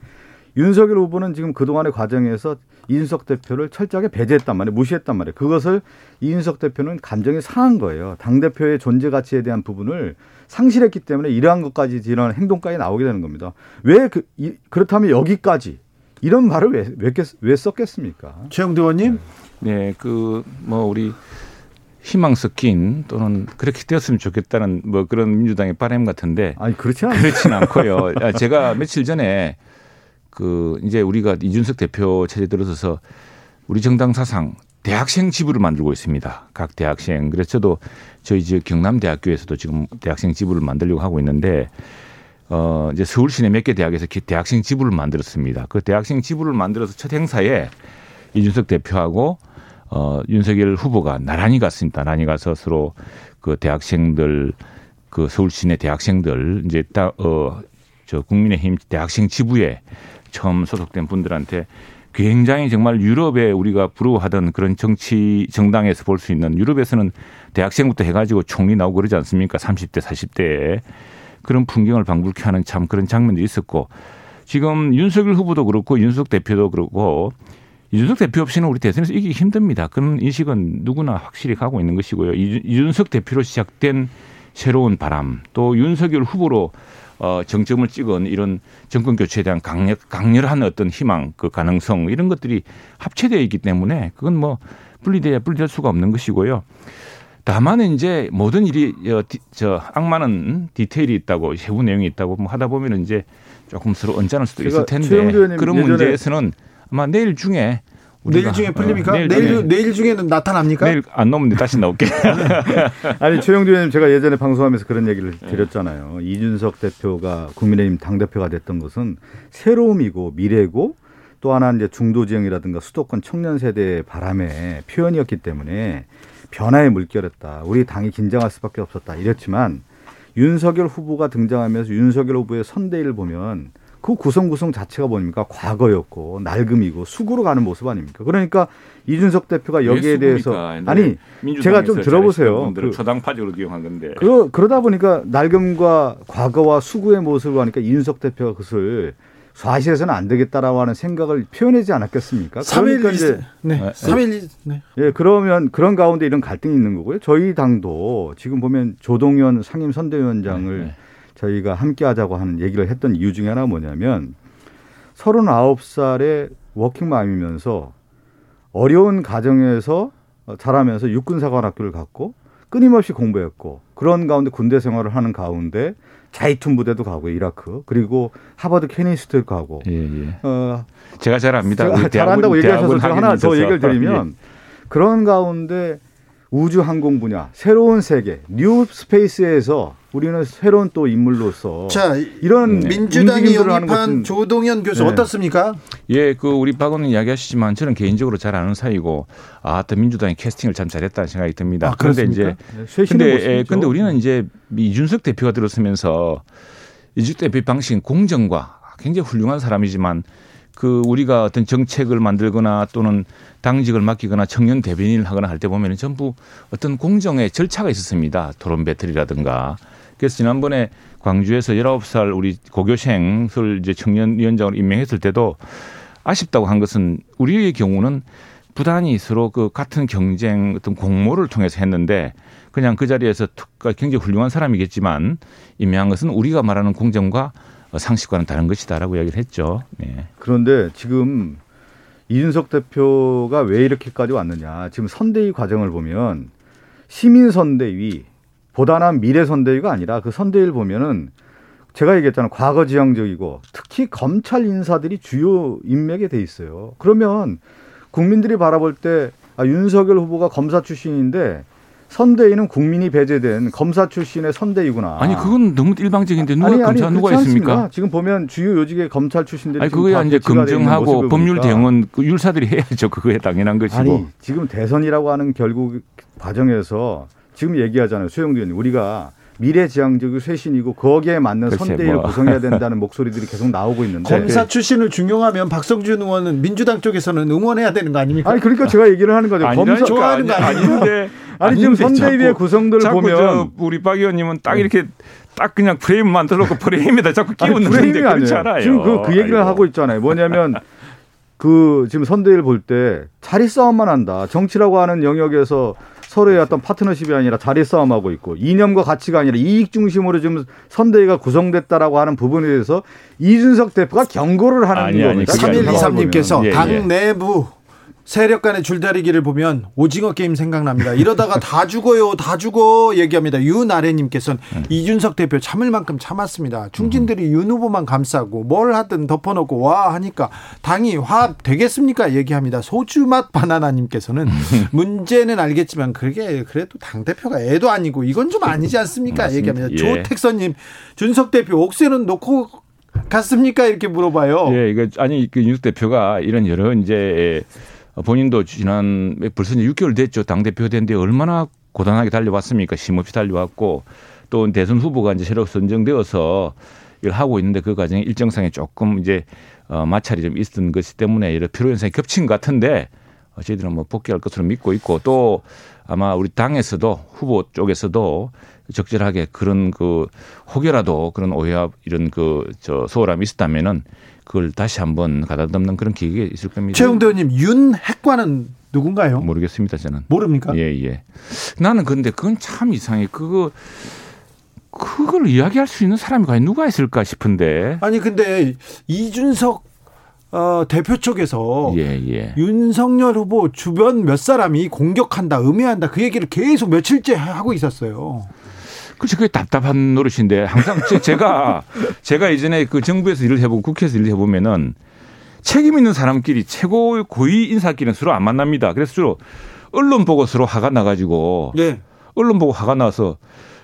윤석열 후보는 지금 그동안의 과정에서 이준석 대표를 철저하게 배제했단 말이에요. 무시했단 말이에요. 그것을 이준석 대표는 감정이 상한 거예요. 당대표의 존재 가치에 대한 부분을 상실했기 때문에 이러한 것까지 이런 행동까지 나오게 되는 겁니다. 왜 그, 이, 그렇다면 여기까지 이런 말을 왜, 왜, 왜 썼겠습니까? 최영두 의원님? 네, 그, 뭐, 우리 희망 섞인 또는 그렇게 되었으면 좋겠다는 뭐 그런 민주당의 바램 같은데. 아니, 그렇지 않아요. 그렇진 않고요. 아, 제가 며칠 전에 그 이제 우리가 이준석 대표 체제 들어서서 우리 정당 사상 대학생 지부를 만들고 있습니다. 각 대학생. 그래서 저도 저희 지역 경남대학교에서도 지금 대학생 지부를 만들려고 하고 있는데 어 이제 서울 시내 몇 개 대학에서 대학생 지부를 만들었습니다. 그 대학생 지부를 만들어서 첫 행사에 이준석 대표하고 어 윤석열 후보가 나란히 갔습니다. 나란히 가서 서로 그 대학생들 그 서울 시내 대학생들 이제 딱어저 국민의힘 대학생 지부에 처음 소속된 분들한테 굉장히 정말 유럽에 우리가 부러워하던 그런 정치 정당에서 볼 수 있는 유럽에서는 대학생부터 해가지고 총리 나오고 그러지 않습니까? 30대, 40대에 그런 풍경을 방불케 하는 참 그런 장면도 있었고 지금 윤석열 후보도 그렇고 윤석 대표도 그렇고 이준석 대표 없이는 우리 대선에서 이기기 힘듭니다. 그런 인식은 누구나 확실히 가고 있는 것이고요. 이준석 대표로 시작된 새로운 바람 또 윤석열 후보로 어, 정점을 찍은 이런 정권 교체에 대한 강렬, 강렬한 어떤 희망, 그 가능성 이런 것들이 합체되어 있기 때문에 그건 뭐 분리돼야 분리될 수가 없는 것이고요. 다만 이제 모든 일이 어, 저 악마는 디테일이 있다고 세부 내용이 있다고 뭐 하다 보면 이제 조금 서로 언짢을 수도 있을 텐데 그런 문제에서는 아마 내일 중에 내일 중에 풀립니까? 어, 내일, 내일, 내일 중에는 나타납니까? 내일 안 나오면 다시 나올게. 아니 최영두 의원님 제가 예전에 방송하면서 그런 얘기를 네. 드렸잖아요. 이준석 대표가 국민의힘 당 대표가 됐던 것은 새로움이고 미래고 또 하나 이제 중도 지형이라든가 수도권 청년 세대의 바람의 표현이었기 때문에 변화의 물결이었다. 우리 당이 긴장할 수밖에 없었다. 이랬지만 윤석열 후보가 등장하면서 윤석열 후보의 선대위를 보면 그 구성 구성 자체가 뭡니까? 과거였고 낡음이고 수구로 가는 모습 아닙니까? 그러니까 이준석 대표가 여기에 대해서 아니 제가 좀 들어보세요. 그 초당파적으로 기용한 건데. 그러, 그러다 보니까 낡음과 과거와 수구의 모습을 하니까 이준석 대표가 그것을 과시해서는 안 되겠다라고 하는 생각을 표현하지 않았겠습니까? 3일 그러니까 이제 네. 3일 네. 예, 그러면 그런 가운데 이런 갈등이 있는 거고요. 저희 당도 지금 보면 조동현 상임 선대위원장을 네. 네. 저희가 함께 하자고 하는 얘기를 했던 이유 중에 하나 뭐냐면 39살의 워킹맘이면서 어려운 가정에서 자라면서 육군사관학교를 갔고 끊임없이 공부했고 그런 가운데 군대 생활을 하는 가운데 자이툰 부대도 가고 이라크 그리고 하버드 케니스트 가고 예, 예. 어 제가 잘 압니다. 제가 잘한다고 얘기하셔서 하나 더 얘기를 드리면 예. 그런 가운데 우주 항공 분야 새로운 세계 New Space에서 우리는 새로운 또 인물로서 자 이런 네. 민주당이 영입한 조동연 교수 네. 어떻습니까? 예, 그 우리 박 의원 이야기하시지만 저는 개인적으로 잘 아는 사이고 아, 또 민주당이 캐스팅을 참 잘했다는 생각이 듭니다. 아, 그런데 이제 네, 근데 예, 근데 우리는 이제 이준석 대표가 들었으면서 이준석 대표 방식 공정과 굉장히 훌륭한 사람이지만 그 우리가 어떤 정책을 만들거나 또는 당직을 맡기거나 청년 대변인을 하거나 할 때 보면 전부 어떤 공정의 절차가 있었습니다. 토론 배틀이라든가. 그래서 지난번에 광주에서 19살 우리 고교생을 이제 청년위원장으로 임명했을 때도 아쉽다고 한 것은 우리의 경우는 부단히 서로 그 같은 경쟁 어떤 공모를 통해서 했는데 그냥 그 자리에서 굉장히 훌륭한 사람이겠지만 임명한 것은 우리가 말하는 공정과 상식과는 다른 것이다라고 이야기를 했죠. 네. 그런데 지금 이준석 대표가 왜 이렇게까지 왔느냐. 지금 선대위 과정을 보면 시민 선대위 보다는 미래 선대위가 아니라 그 선대위를 보면은 제가 얘기했잖아요. 과거 지향적이고 특히 검찰 인사들이 주요 인맥에 돼 있어요. 그러면 국민들이 바라볼 때 아, 윤석열 후보가 검사 출신인데 선대위는 국민이 배제된 검사 출신의 선대위구나. 아니 그건 너무 일방적인데 누가 아니, 검사 누가 있습니까? 지금 보면 주요 요직의 검찰 출신들이 아니 그거야 이제 검증하고 법률 대응은 그 율사들이 해야죠. 그거에 당연한 것이고. 아니 지금 대선이라고 하는 결국 과정에서 지금 얘기하잖아요. 수영도 의원님 우리가 미래지향적이고 쇄신이고 거기에 맞는 선대위를 뭐. 구성해야 된다는 목소리들이 계속 나오고 있는데 검사 출신을 중용하면 박성준 의원은 민주당 쪽에서는 응원해야 되는 거 아닙니까? 아니 그러니까 제가 얘기를 하는 거죠. 검사 좋아하는 거 아닌데 아니 지금 선대위의 구성들을 보면 우리 박 의원님은 딱 이렇게 딱 그냥 프레임 만들어놓고 프레임에다 자꾸 끼우는데 그렇지 않아요. 지금 그, 그 얘기를 아이고. 하고 있잖아요. 뭐냐면 그 지금 선대위를 볼 때 자리 싸움만 한다. 정치라고 하는 영역에서 서로의 어떤 파트너십이 아니라 자리 싸움하고 있고 이념과 가치가 아니라 이익 중심으로 지금 선대위가 구성됐다라고 하는 부분에 대해서 이준석 대표가 경고를 하는 아니, 겁니다. 3123님께서 예, 당 예. 내부 세력 간의 줄다리기를 보면 오징어 게임 생각납니다. 이러다가 다 죽어요, 다 죽어 얘기합니다. 윤아래님께서는 음. 이준석 대표 참을 만큼 참았습니다. 중진들이 음. 윤 후보만 감싸고 뭘 하든 덮어놓고 와 하니까 당이 화합 되겠습니까? 얘기합니다. 소주맛 바나나님께서는 문제는 알겠지만 그게 그래도 당 대표가 애도 아니고 이건 좀 아니지 않습니까? 얘기합니다. 예. 조택선님 준석 대표 옥새는 놓고 갔습니까? 이렇게 물어봐요. 예, 이거 아니 그 윤석 대표가 이런 여러 이제 본인도 지난 벌써 6개월 됐죠. 당대표 된데 얼마나 고단하게 달려왔습니까? 쉼없이 달려왔고 또 대선 후보가 이제 새로 선정되어서 이걸 하고 있는데 그 과정에 일정상에 조금 이제 어, 마찰이 좀 있었던 것이 때문에 이런 필요 현상이 겹친 것 같은데 어, 저희들은 뭐 복귀할 것으로 믿고 있고 또 아마 우리 당에서도 후보 쪽에서도 적절하게 그런 그 혹여라도 그런 오해와 이런 그 저 소홀함이 있었다면은 그걸 다시 한번 가다듬는 그런 기회가 있을 겁니다. 최영대 의원님 윤 핵관은 누군가요? 모르겠습니다 저는. 모릅니까? 예 예. 나는 근데 그건 참 이상해. 그거 그걸 이야기할 수 있는 사람이 과연 누가 있을까 싶은데. 아니 근데 이준석 어, 대표 쪽에서 예, 예. 윤석열 후보 주변 몇 사람이 공격한다, 음해한다 그 얘기를 계속 며칠째 하고 있었어요. 그렇죠. 그게 답답한 노릇인데 항상 제가 제가 예전에 그 정부에서 일을 해보고 국회에서 일을 해보면은 책임 있는 사람끼리 최고 고위 인사끼리는 서로 안 만납니다. 그래서 주로 언론 보고 서로 화가 나가지고 네. 언론 보고 화가 나서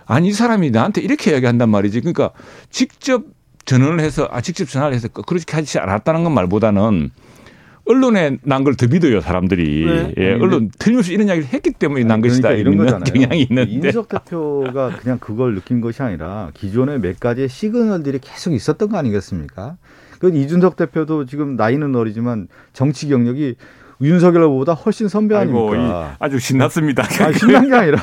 아니 이 사람이 나한테 이렇게 이야기한단 말이지. 그러니까 직접 전화를 해서 아 직접 전화를 해서 그렇게 하지 않았다는 건 말보다는 언론에 난 걸 더 믿어요 사람들이. 네. 예, 언론 틀림없이 이런 이야기를 했기 때문에 난 그러니까 것이다 이런 거잖아요. 경향이 있는데. 이준석 대표가 그냥 그걸 느낀 것이 아니라 기존에 몇 가지의 시그널들이 계속 있었던 거 아니겠습니까? 그 이준석 대표도 지금 나이는 어리지만 정치 경력이 윤석열 후보다 훨씬 선배 아닙니까? 아주 신났습니다. 아니, 신난 게 아니라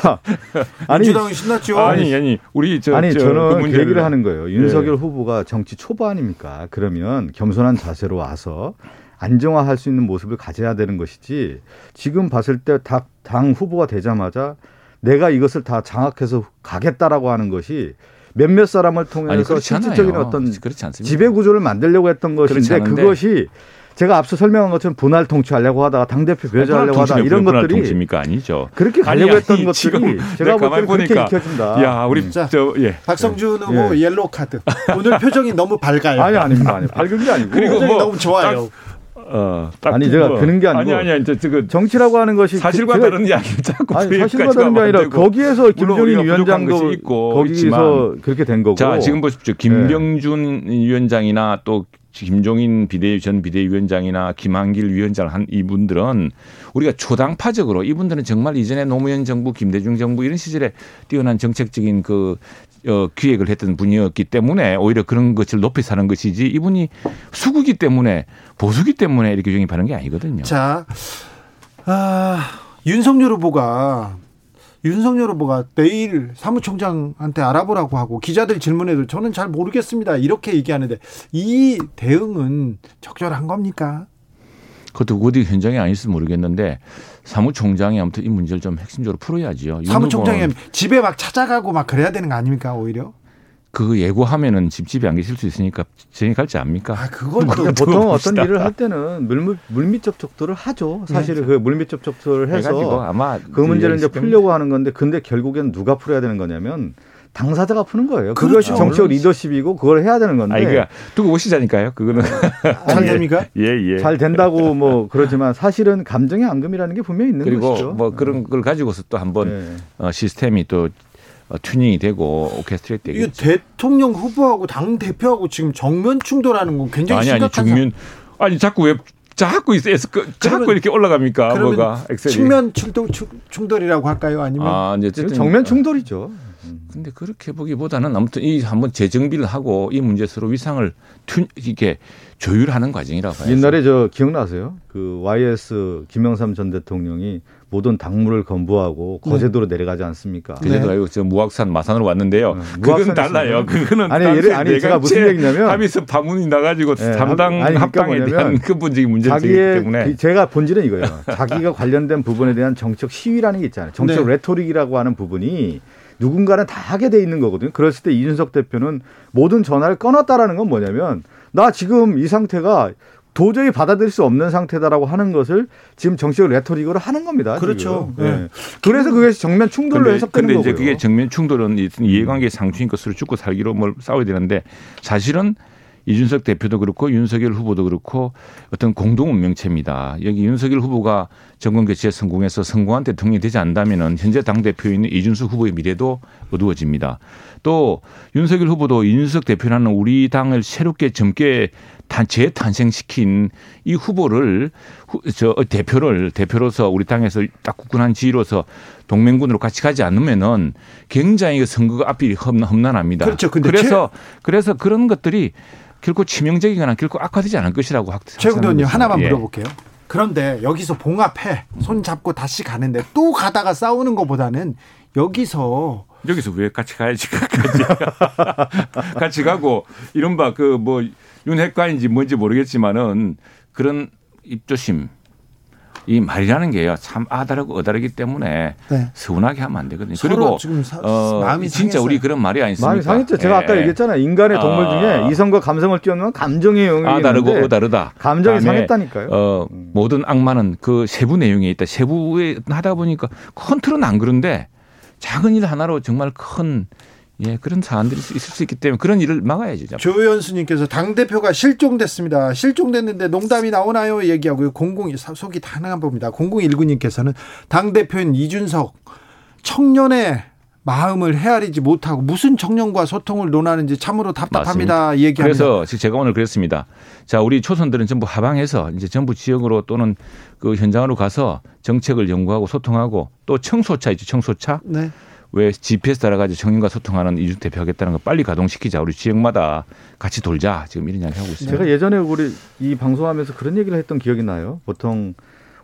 아니 민주당은 신났죠. 아니 아니 우리 저 아니 저, 저는 그 얘기를 하는 거예요. 윤석열 네. 후보가 정치 초보 아닙니까? 그러면 겸손한 자세로 와서 안정화할 수 있는 모습을 가져야 되는 것이지 지금 봤을 때 당 후보가 되자마자 내가 이것을 다 장악해서 가겠다라고 하는 것이 몇몇 사람을 통해서 실질적인 어떤 지배 구조를 만들려고 했던 것인데 그것이 제가 앞서 설명한 것처럼 분할 통치하려고 하다가 당 대표 배제하려고 하다 이런 것들이 통치입니까 아니죠. 그렇게 가려고 아니, 했던 아니, 것들이 제가 볼 때는 그렇게 읽혀진다. 야 우리 자, 저 예. 박성준 후보 예. 옐로우 카드. 오늘 표정이 너무 밝아요. 아니 아닙니다. 아니 밝은 게 아니고 그리고 뭐 너무 좋아요. 어, 아니 제가 뭐, 그런 게 아니고 아니 아니 이제 그 정치라고 하는 것이 사실과 그, 다른 이야기 자꾸 아니 사실과 다른 게 아니라 거기에서 김종인 위원장도 있고 거기서 그렇게 된 거고. 자 지금 보십시오. 김병준 네. 위원장이나 또 김종인 비대 전 비대위원장이나 김한길 위원장 한 이분들은 우리가 초당파적으로 이분들은 정말 이전에 노무현 정부 김대중 정부 이런 시절에 뛰어난 정책적인 그 어, 기획을 했던 분이었기 때문에 오히려 그런 것을 높이 사는 것이지 이분이 수구기 때문에 보수기 때문에 이렇게 영입하는 게 아니거든요. 자, 아, 윤석열 후보가 윤석열 후보가 내일 사무총장한테 알아보라고 하고 기자들 질문에도 저는 잘 모르겠습니다. 이렇게 얘기하는데 이 대응은 적절한 겁니까? 그것도 어디 현장에 아닐지 모르겠는데 사무총장이 아무튼 이 문제를 좀 핵심적으로 풀어야지요. 사무총장이 집에 막 찾아가고 막 그래야 되는 거 아닙니까 오히려? 그 예고하면은 집집이 안 계실 수 있으니까 진행 갈지 압니까? 아, 그걸 또 보통 어떤 일을 할 때는 물밑, 물밑 접촉도를 하죠. 사실은 네. 그 물밑 접촉도를 해서 아마 그 문제를 이제 풀려고 하는 건데 근데 결국엔 누가 풀어야 되는 거냐면 당사자가 푸는 거예요. 그렇죠. 그것이 정치적 리더십이고 그걸 해야 되는 건데. 아니, 그러니까 두고 오시자니까요. 그거는 잘 됩니까? 예, 예. 잘 된다고 뭐 그러지만 사실은 감정의 앙금이라는 게 분명히 있는 그리고 것이죠. 뭐 그런 걸 가지고서 또 한번 네. 어, 시스템이 또 어, 튜닝이 되고 오케스트레이트 되고. 이게 대통령 후보하고 당 대표하고 지금 정면 충돌하는 건 굉장히 아니 아니 정면 아니 자꾸 왜 자꾸 있어 그, 자꾸 이렇게 올라갑니까 뭐가 엑셀이. 측면 충돌 충돌이라고 할까요 아니면 아, 이제 정면 충돌이죠. 근데 그렇게 보기보다는 아무튼 이 한번 재정비를 하고 이 문제 서로 위상을 튜, 이게 조율하는 과정이라고 봐요. 옛날에 저 기억나세요? 그 YS 김영삼 전 대통령이 모든 당무를 건부하고 네. 거제도로 네. 내려가지 않습니까? 그제도 네. 저 무악산 마산으로 왔는데요. 네. 그건 달라요. 그거는 아니 예를 아니 제가 무슨 얘기냐면 합의서 방문이 나가지고 네. 담당 아니, 그러니까 합당에 대한 근본적인 문제이기 때문에 그 제가 본질은 이거예요. 자기가 관련된 부분에 대한 정책 시위라는 게 있잖아요. 정책 네. 레토릭이라고 하는 부분이 누군가는 다 하게 돼 있는 거거든요. 그랬을 때 이준석 대표는 모든 전화를 끊었다라는 건 뭐냐면 나 지금 이 상태가 도저히 받아들일 수 없는 상태다라고 하는 것을 지금 정치적 레토릭으로 하는 겁니다. 그렇죠. 네. 네. 그래서 그게 정면 충돌로 근데, 해석되는 근데 거고요. 이제 그게 정면 충돌은 이해관계 상충인 것으로 죽고 살기로 뭘 싸워야 되는데 사실은 이준석 대표도 그렇고 윤석열 후보도 그렇고 어떤 공동 운명체입니다. 여기 윤석열 후보가 정권 개최에 성공해서 성공한 대통령이 되지 않다면은 현재 당 대표인 이준석 후보의 미래도 어두워집니다. 또 윤석열 후보도 이준석 대표라는 우리 당을 새롭게 젊게 재탄생시킨 이 후보를 저 대표를 대표로서 우리 당에서 딱 굳건한 지위로서 동맹군으로 같이 가지 않으면은 굉장히 그 선거가 앞이 험난합니다. 그렇죠. 그래서 그래서 그런 것들이 결코 치명적이거나 결코 악화되지 않을 것이라고 최근에 하나만 예. 물어볼게요. 그런데 여기서 봉합해 손 잡고 다시 가는데 또 가다가 싸우는 것보다는 여기서 여기서 왜 같이 가야지 같이 같이 가고 이른바 그 뭐 윤핵관인지 뭔지 모르겠지만은 그런 입조심 이 말이라는 게요 참 아다르고 어다르기 때문에 네. 서운하게 하면 안 되거든요. 그리고 지금 사, 어, 마음이 진짜 상했어요. 우리 그런 말이 아니습니까? 마음이 상했죠. 제가 예. 아까 얘기했잖아요. 인간의 동물 아. 중에 이성과 감성을 뛰어넘는 감정의 영역이 아다르고 어다르다. 감정이 상했다니까요. 어, 음. 모든 악마는 그 세부 내용에 있다. 세부에 하다 보니까 컨트롤은 안 그런데 작은 일 하나로 정말 큰 예, 그런 사안들이 있을 수 있기 때문에 그런 일을 막아야죠. 조현수님께서 당대표가 실종됐습니다. 실종됐는데 농담이 나오나요? 얘기하고요. 공공, 속이 다양한 겁니다. 0019님께서는 당대표인 이준석 청년의 마음을 헤아리지 못하고 무슨 청년과 소통을 논하는지 참으로 답답합니다. 얘기합니다. 그래서 제가 오늘 그랬습니다. 자, 우리 초선들은 전부 하방해서 이제 전부 지역으로 또는 그 현장으로 가서 정책을 연구하고 소통하고 또 청소차 있죠. 청소차. 네. 왜 GPS 따라가지고 청년과 소통하는 이준 대표 하겠다는 거 빨리 가동시키자. 우리 지역마다 같이 돌자. 지금 이런 이야기 하고 있습니다. 제가 예전에 우리 이 방송하면서 그런 얘기를 했던 기억이 나요. 보통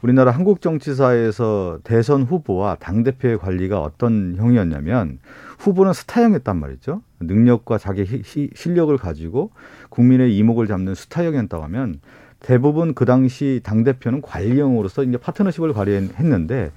우리나라 한국 정치사에서 대선 후보와 당 대표의 관리가 어떤 형이었냐면 후보는 스타형이었단 말이죠. 능력과 자기 실력을 가지고 국민의 이목을 잡는 스타형이었다고 하면 대부분 그 당시 당 대표는 관리형으로서 이제 파트너십을 발휘했는데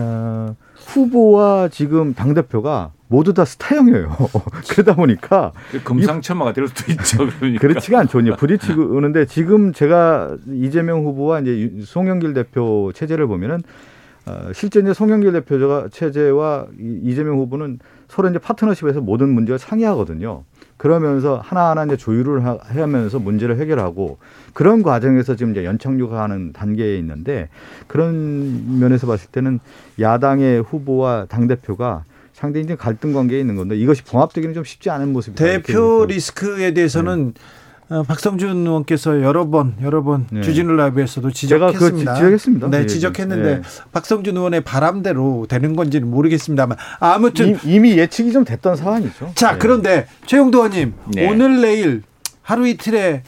어, 후보와 지금 당 대표가 모두 다 스타형이에요. 그러다 보니까 그 금상첨화가 될 수도 있죠. 그러니까. 그렇지가 않죠. 이제 부딪히는데 지금 제가 이재명 후보와 이제 송영길 대표 체제를 보면은 어, 실제 이제 송영길 대표가 체제와 이재명 후보는 서로 이제 파트너십에서 모든 문제를 상의하거든요. 그러면서 하나하나 이제 조율을 하면서 문제를 해결하고 그런 과정에서 지금 이제 연착륙하는 단계에 있는데 그런 면에서 봤을 때는 야당의 후보와 당 대표가 상당히 이제 갈등 관계에 있는 건데 이것이 봉합되기는 좀 쉽지 않은 모습입니다. 대표 리스크에 대해서는 네. 어, 박성준 의원께서 여러 번 여러 번 네. 주진우 라이브에서도 지적했습니다. 지적했습니다. 네, 네, 지적했는데 네. 박성준 의원의 바람대로 되는 건지는 모르겠습니다만 아무튼 이미 예측이 좀 됐던 상황이죠. 자, 네. 그런데 최영도 의원님 네. 오늘 내일 하루 이틀에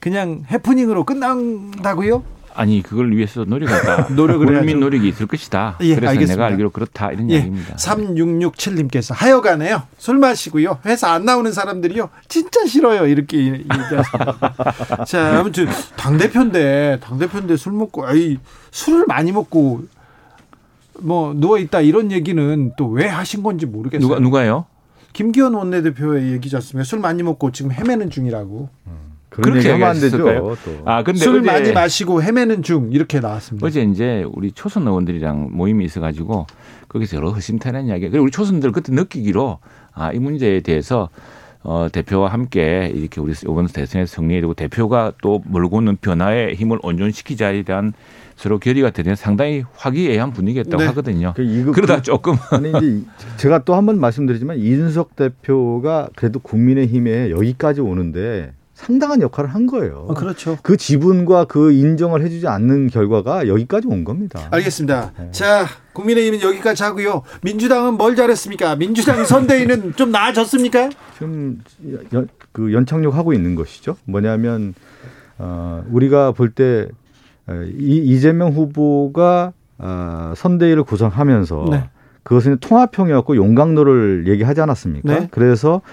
그냥 해프닝으로 끝난다고요? 아니 그걸 위해서 노력한다. 노력을 국민 노력이 있을 것이다. 예, 그래서 알겠습니다. 내가 알기로 그렇다 이런 예, 얘기입니다. 3667님께서 하여간에요. 술 마시고요. 회사 안 나오는 사람들이요. 진짜 싫어요. 이렇게 얘기하습니다. 자, 아무튼 당 대표인데 당 대표인데 술 먹고 아이 술을 많이 먹고 뭐 누워 있다 이런 얘기는 또 왜 하신 건지 모르겠어요. 누가 누가요? 김기현 원내대표의 얘기지 않습니까? 술 많이 먹고 지금 헤매는 중이라고. 음. 그렇게 하면 안 되죠. 또. 아, 근데 술 많이 마시고 헤매는 중 이렇게 나왔습니다. 어제 이제 우리 초선 의원들이랑 모임이 있어가지고 거기서 여러 허심탄회한 이야기. 그리고 우리 초선들 그때 느끼기로 아, 이 문제에 대해서 어, 대표와 함께 이렇게 우리 이번 대선에서 승리해 되고 대표가 또 몰고 오는 변화의 힘을 온전시키자에 대한 서로 결의가 되는 상당히 화기애애한 분위기였다고 네. 하거든요. 그 그러다 그, 조금 아니 이제 제가 또 한 번 말씀드리지만 이준석 대표가 그래도 국민의힘에 여기까지 오는데 상당한 역할을 한 거예요. 어, 그렇죠. 그 지분과 그 인정을 해주지 않는 결과가 여기까지 온 겁니다. 알겠습니다. 네. 자, 국민의힘은 여기까지 하고요. 민주당은 뭘 잘했습니까? 민주당 선대위는 좀 나아졌습니까? 지금 연, 그 연착륙 하고 있는 것이죠. 뭐냐면 어, 우리가 볼때 어, 이재명 후보가 어, 선대위를 구성하면서 네. 그것은 통합형이었고 용광로를 얘기하지 않았습니까? 네. 그래서 그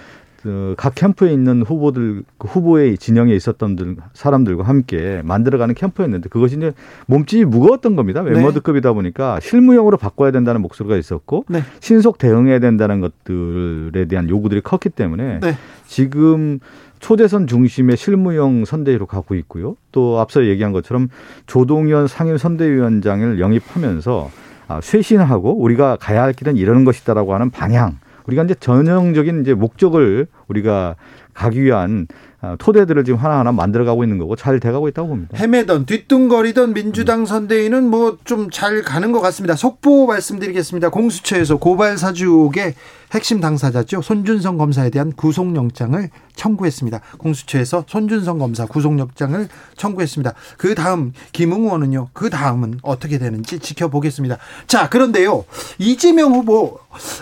각 캠프에 있는 후보들 그 후보의 진영에 있었던 사람들과 함께 만들어가는 캠프였는데 그것이 이제 몸집이 무거웠던 겁니다. 네. 멤버드급이다 보니까 실무용으로 바꿔야 된다는 목소리가 있었고 네. 신속 대응해야 된다는 것들에 대한 요구들이 컸기 때문에 네. 지금 초대선 중심의 실무형 선대위로 가고 있고요. 또 앞서 얘기한 것처럼 조동현 상임 선대위원장을 영입하면서 아, 쇄신하고 우리가 가야 할 길은 이러는 것이다라고 하는 방향 우리가 이제 전형적인 이제 목적을 우리가 가기 위한 아, 토대들을 지금 하나하나 만들어가고 있는 거고 잘 돼가고 있다고 봅니다. 헤매던 뒤뚱거리던 민주당 선대위는 뭐 좀 잘 가는 것 같습니다. 속보 말씀드리겠습니다. 공수처에서 고발 사주옥의 핵심 당사자죠. 손준성 검사에 대한 구속영장을 청구했습니다. 공수처에서 손준성 검사 구속영장을 청구했습니다. 그 다음 김웅 의원은요. 그 다음은 어떻게 되는지 지켜보겠습니다. 자 그런데요. 이재명 후보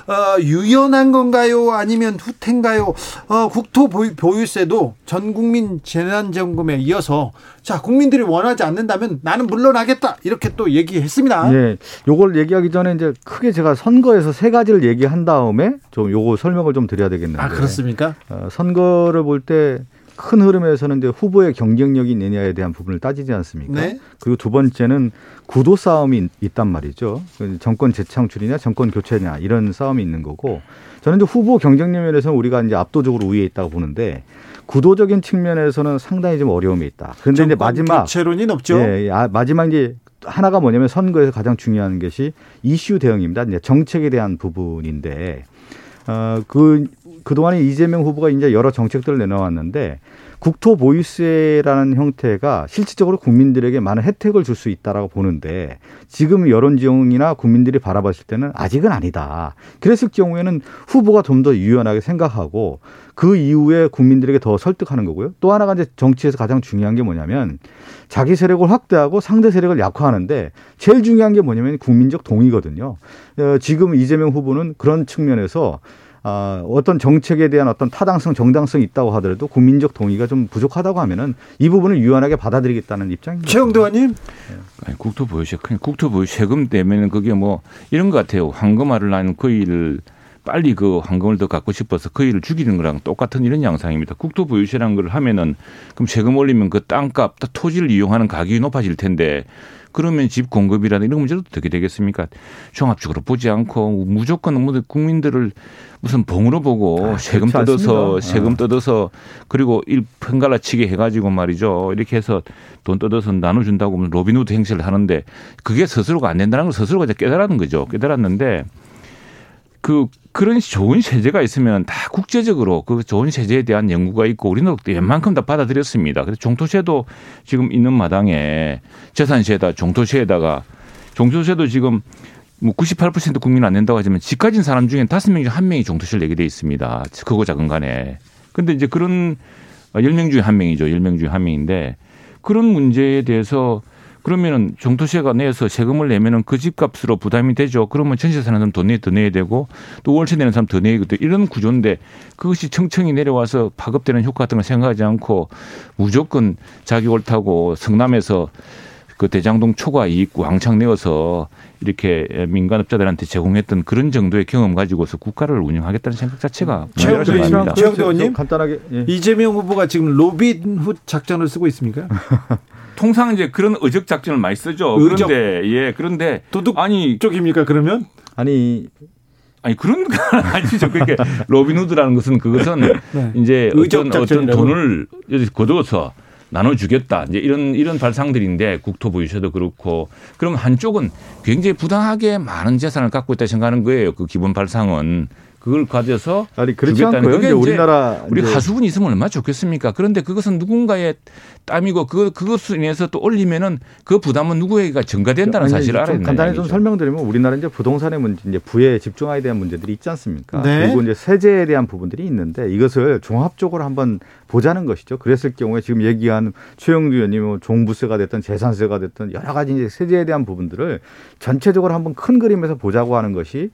어, 유연한 건가요? 아니면 후퇴인가요? 어, 국토 보유세도 전 국민 재난지원금에 이어서 자 국민들이 원하지 않는다면 나는 물러나겠다 이렇게 또 얘기했습니다. 네, 요걸 얘기하기 전에 이제 크게 제가 선거에서 세 가지를 얘기한 다음에 좀 요거 설명을 좀 드려야 되겠는데. 아 그렇습니까? 어, 선거를 볼 때 큰 흐름에서는 이제 후보의 경쟁력이 있느냐에 대한 부분을 따지지 않습니까? 네. 그리고 두 번째는 구도 싸움이 있단 말이죠. 그 정권 재창출이냐 정권 교체냐 이런 싸움이 있는 거고 저는 이제 후보 경쟁력 면에서는 우리가 이제 압도적으로 우위에 있다고 보는데 구도적인 측면에서는 상당히 좀 어려움이 있다. 그런데 이제 마지막 교체론이 높죠. 예, 아, 마지막 이제 하나가 뭐냐면 선거에서 가장 중요한 것이 이슈 대응입니다. 이제 정책에 대한 부분인데 어, 그, 그동안에 이재명 후보가 이제 여러 정책들을 내놓았는데 국토 보유세라는 형태가 실질적으로 국민들에게 많은 혜택을 줄 수 있다라고 보는데 지금 여론 지형이나 국민들이 바라봤을 때는 아직은 아니다. 그랬을 경우에는 후보가 좀 더 유연하게 생각하고 그 이후에 국민들에게 더 설득하는 거고요. 또 하나가 이제 정치에서 가장 중요한 게 뭐냐면 자기 세력을 확대하고 상대 세력을 약화하는데 제일 중요한 게 뭐냐면 국민적 동의거든요. 어, 지금 이재명 후보는 그런 측면에서 어, 어떤 정책에 대한 어떤 타당성, 정당성이 있다고 하더라도 국민적 동의가 좀 부족하다고 하면은 이 부분을 유연하게 받아들이겠다는 입장입니다. 최영도 의원님. 네. 국토보유세, 국토보유 세금 때문에 그게 뭐 이런 것 같아요. 황금알을 낳은 그 일을 빨리 그 황금을 더 갖고 싶어서 그 일을 죽이는 거랑 똑같은 이런 양상입니다. 국토보유세라는 걸 하면은 그럼 세금 올리면 그 땅값, 토지를 이용하는 가격이 높아질 텐데 그러면 집 공급이라는 이런 문제도 어떻게 되겠습니까? 종합적으로 보지 않고 무조건 뭐 국민들을 무슨 봉으로 보고 아, 세금 뜯어서 세금 어. 뜯어서 그리고 일편갈라치기 해가지고 말이죠. 이렇게 해서 돈 뜯어서 나눠준다고 하면 로빈후드 행세를 하는데 그게 스스로가 안 된다는 걸 스스로가 이제 깨달았는 거죠. 깨달았는데 그 그런 좋은 세제가 있으면 다 국제적으로 그 좋은 세제에 대한 연구가 있고 우리는 웬만큼 다 받아들였습니다. 그래서 종토세도 지금 있는 마당에 재산세에다 종토세에다가 종토세도 지금 뭐 98% 국민 안 낸다고 하지만 집 가진 사람 중에 다섯 명 중 한 명이 종토세를 내게 돼 있습니다. 크고 작은 간에. 근데 이제 그런 10명 중에 한 명이죠. 10명 중에 한 명인데 그런 문제에 대해서 그러면은 종토세가 내서 세금을 내면은 그 집값으로 부담이 되죠. 그러면 전세 사는 사람 돈 내, 더 내야 되고 또 월세 내는 사람 더 내야 되고 이런 구조인데 그것이 청청이 내려와서 파급되는 효과 같은 걸 생각하지 않고 무조건 자기 옳다고 성남에서 그 대장동 초과 이익 왕창 내어서 이렇게 민간업자들한테 제공했던 그런 정도의 경험 가지고서 국가를 운영하겠다는 생각 자체가 최형두 의원님 간단하게 예. 이재명 후보가 지금 로빈 후드 작전을 쓰고 있습니까? 통상 이제 그런 의적 작전을 많이 쓰죠. 의적. 그런데 예 그런데 도둑 아니 쪽입니까 그러면? 아니 아니 그런 건 아니죠. 그렇게 로빈후드라는 것은 그것은 네. 이제 어떤 어떤 돈을 거둬서 나눠주겠다. 이제 이런 이런 발상들인데 국토부 유세도 그렇고 그럼 한쪽은 굉장히 부당하게 많은 재산을 갖고 있다 생각하는 거예요. 그 기본 발상은 그걸 가져서 아니 그렇지 않고요. 이제 우리나라 우리 가수분이 있으면 얼마나 좋겠습니까? 그런데 그것은 누군가의 땀이고 그 그것을 인해서 또 올리면은 그 부담은 누구에게 전가된다는 사실을 알아야 된다. 간단히 좀 설명드리면 우리나라 이제 부동산의 문제, 이제 부에 집중화에 대한 문제들이 있지 않습니까? 네. 그리고 이제 세제에 대한 부분들이 있는데 이것을 종합적으로 한번 보자는 것이죠. 그랬을 경우에 지금 얘기한 최영두 의원님 뭐 종부세가 됐든 재산세가 됐든 여러 가지 이제 세제에 대한 부분들을 전체적으로 한번 큰 그림에서 보자고 하는 것이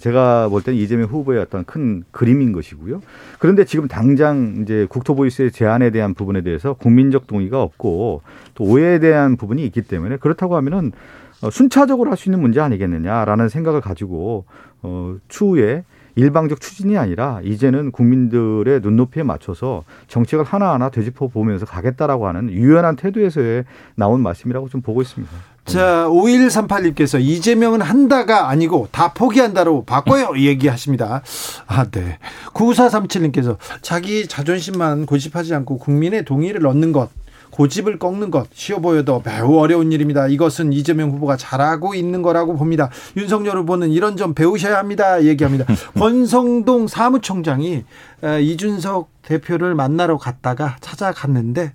제가 볼 때는 이재명 후보의 어떤 큰 그림인 것이고요. 그런데 지금 당장 이제 국토보유세 제한에 대한 부분에 대해서 국민적 동의가 없고 또 오해에 대한 부분이 있기 때문에 그렇다고 하면은 어, 순차적으로 할 수 있는 문제 아니겠느냐라는 생각을 가지고 어 추후에 일방적 추진이 아니라 이제는 국민들의 눈높이에 맞춰서 정책을 하나하나 되짚어 보면서 가겠다라고 하는 유연한 태도에서의 나온 말씀이라고 좀 보고 있습니다. 자, 5138님께서 이재명은 한다가 아니고 다 포기한다로 바꿔요. 얘기하십니다. 아, 네. 9437님께서 자기 자존심만 고집하지 않고 국민의 동의를 얻는 것. 고집을 꺾는 것 쉬워 보여도 매우 어려운 일입니다. 이것은 이재명 후보가 잘하고 있는 거라고 봅니다. 윤석열 후보는 이런 점 배우셔야 합니다. 얘기합니다. 권성동 사무총장이 이준석 대표를 만나러 갔다가 찾아갔는데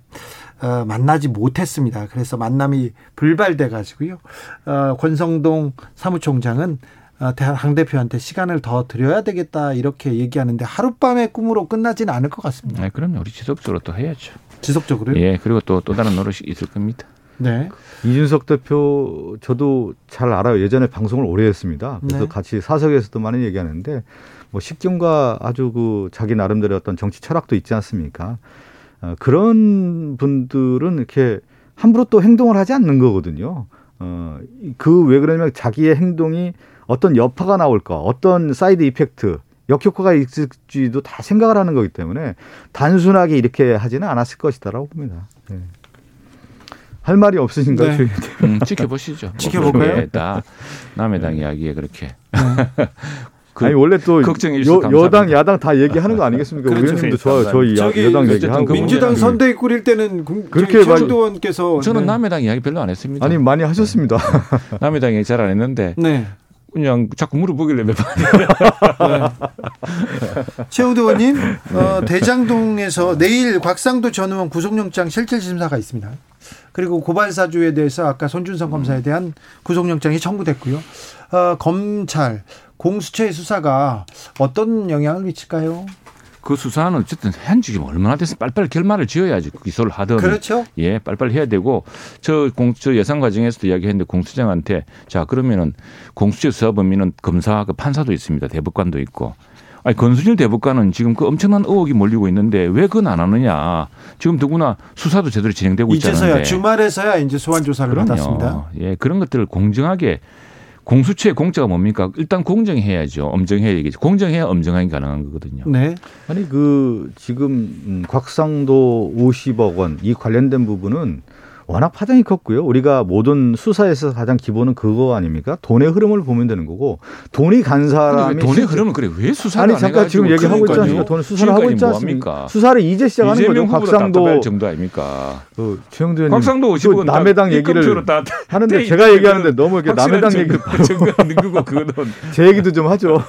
어, 만나지 못했습니다. 그래서 만남이 불발돼 가지고요. 어, 권성동 사무총장은 어, 당 대표한테 시간을 더 드려야 되겠다 이렇게 얘기하는데 하룻밤의 꿈으로 끝나지는 않을 것 같습니다. 네, 그럼요. 우리 지속적으로 또 해야죠. 지속적으로요? 예, 그리고 또 또 다른 노력이 있을 겁니다. 네. 이준석 대표 저도 잘 알아요. 예전에 방송을 오래 했습니다. 그래서 네. 같이 사석에서도 많이 얘기하는데 뭐 식견과 아주 그 자기 나름대로 어떤 정치 철학도 있지 않습니까? 어, 그런 분들은 이렇게 함부로 또 행동을 하지 않는 거거든요. 어, 그 왜 그러냐면 자기의 행동이 어떤 여파가 나올까, 어떤 side effect, 역효과가 있을지도 다 생각을 하는 거기 때문에 단순하게 이렇게 하지는 않았을 것이다라고 봅니다. 네. 할 말이 없으신가요? 네. 음, 지켜보시죠. 지켜볼까요? 네, 다 남의 당 이야기에 그렇게 네. 그 아니 원래 또 걱정해 요, 여당 야당 다 얘기하는 거 아니겠습니까? 그렇죠. 의원님도 저 저희 여당 얘기하고 민주당 선대위 꾸릴 때는 그렇게 최도원께서 저는 네. 남의 당 이야기 별로 안 했습니다. 아니 많이 하셨습니다. 남의 당 얘기 잘 안 했는데 네. 그냥 자꾸 물어보길래 몇 번. 네. 최우도 의원님, 어, 대장동에서 내일 곽상도 전 의원 구속영장 실질 심사가 있습니다. 그리고 고발사주에 대해서 아까 손준성 검사에 대한 구속영장이 청구됐고요. 어, 검찰 공수처의 수사가 어떤 영향을 미칠까요? 그 수사는 어쨌든 현지 지금 얼마나 돼서 빨리빨리 결말을 지어야지 기소를 하든 그렇죠. 예 빨리빨리 해야 되고 저 공저 예상 과정에서도 이야기했는데 공수장한테 자 그러면은 공수처 수사 범위는 검사 그 판사도 있습니다 대법관도 있고 아니 건순일 대법관은 지금 그 엄청난 의혹이 몰리고 있는데 왜 그건 안 하느냐 지금 더구나 수사도 제대로 진행되고 있잖아요. 이제서야 주말에서야 이제 소환 조사를. 받았습니다. 예 그런 것들을 공정하게 공수처의 공짜가 뭡니까? 일단 공정해야죠. 엄정해야 되겠죠. 공정해야 엄정하게 가능한 거거든요. 네. 아니 그 지금 음, 곽상도 50억 원 이 관련된 부분은 워낙 파장이 컸고요. 우리가 모든 수사에서 가장 기본은 그거 아닙니까? 돈의 흐름을 보면 되는 거고 돈이 간 사람이 돈의 실제... 흐름은 그래 왜 수사를 아니 잠깐 지금 얘기하고 있지 않습니까? 돈을 수사를 하고 있지 않습니까? 뭐 수사를 이제 시작하는 거죠. 곽상도 정도 아닙니까? 그 최영두 의원님 곽상도 50원 남의 당 얘기를 하는데 제가 얘기하는데 너무 이렇게 남의 당 얘기를 증거는 그거 그거는 제 얘기도 좀 하죠.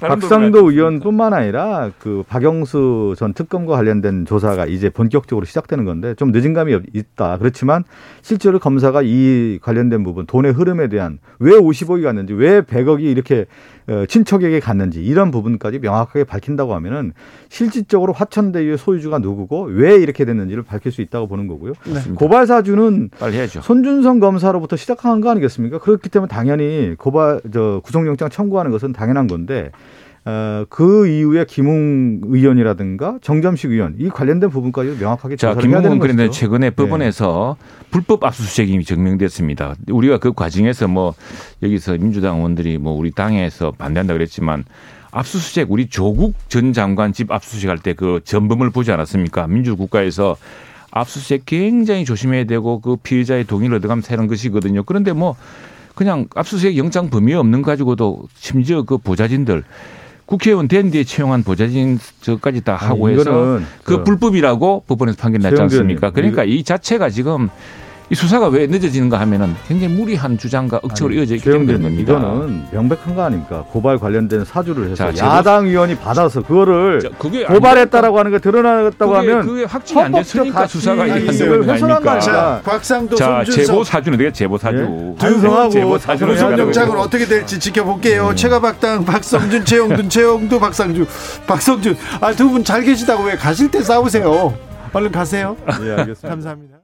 박상도 의원뿐만 아니라 그 박영수 전 특검과 관련된 조사가 이제 본격적으로 시작되는 건데 좀 늦은 감이 있다. 그렇지만 실제로 검사가 이 관련된 부분 돈의 흐름에 대한 왜 50억이 갔는지 왜 100억이 이렇게 어, 친척에게 갔는지 이런 부분까지 명확하게 밝힌다고 하면은 실질적으로 화천대유의 소유주가 누구고 왜 이렇게 됐는지를 밝힐 수 있다고 보는 거고요. 네. 고발 사주는 빨리 해야죠. 손준성 검사로부터 시작한 거 아니겠습니까? 그렇기 때문에 당연히 고발 저 구속영장 청구하는 것은 당연한 건데 어, 그 이후에 김웅 의원이라든가 정점식 의원 이 관련된 부분까지 명확하게 자 김웅은 그런데 최근에 네. 법원에서 네. 불법 압수수색이 증명됐습니다. 우리가 그 과정에서 뭐 여기서 민주당 의원들이 뭐 우리 당에서 반대한다 그랬지만 압수수색 우리 조국 전 장관 집 압수수색 할 때 그 전범을 보지 않았습니까? 민주국가에서 압수수색 굉장히 조심해야 되고 그 피의자의 동의를 얻어가면서 하는 것이거든요. 그런데 뭐 그냥 압수수색 영장 범위 없는 가지고도 심지어 그 보좌진들 국회의원 된 뒤에 채용한 보좌진 저까지 다 하고 아니, 해서 그 불법이라고 법원에서 판결 났지 않습니까? 그러니까 이 자체가 지금 이 수사가 왜 늦어지는가 하면은 굉장히 무리한 주장과 억측으로 이어져 있기 때문에 겁니다. 이거는 명백한 거 아닙니까? 고발 관련된 사주를 해서 자, 야당 의원이 받아서 그거를 자, 그게 고발했다라고 하는 게 드러났다고 그게, 하면 그게 확진이 안 됐으니까 수사가 이걸 훼손한 거 아닙니까? 곽상도 자, 제보 사주는 되게 제보 사주. 반성하고 제보 사주 영장은 어떻게 될지 지켜볼게요. 음. 최가박당 박성준, 최영준, 최영두, 박상주, 박성준. 아 두 분 잘 계시다고 왜 가실 때 싸우세요? 얼른 가세요. 예, 알겠습니다. 감사합니다.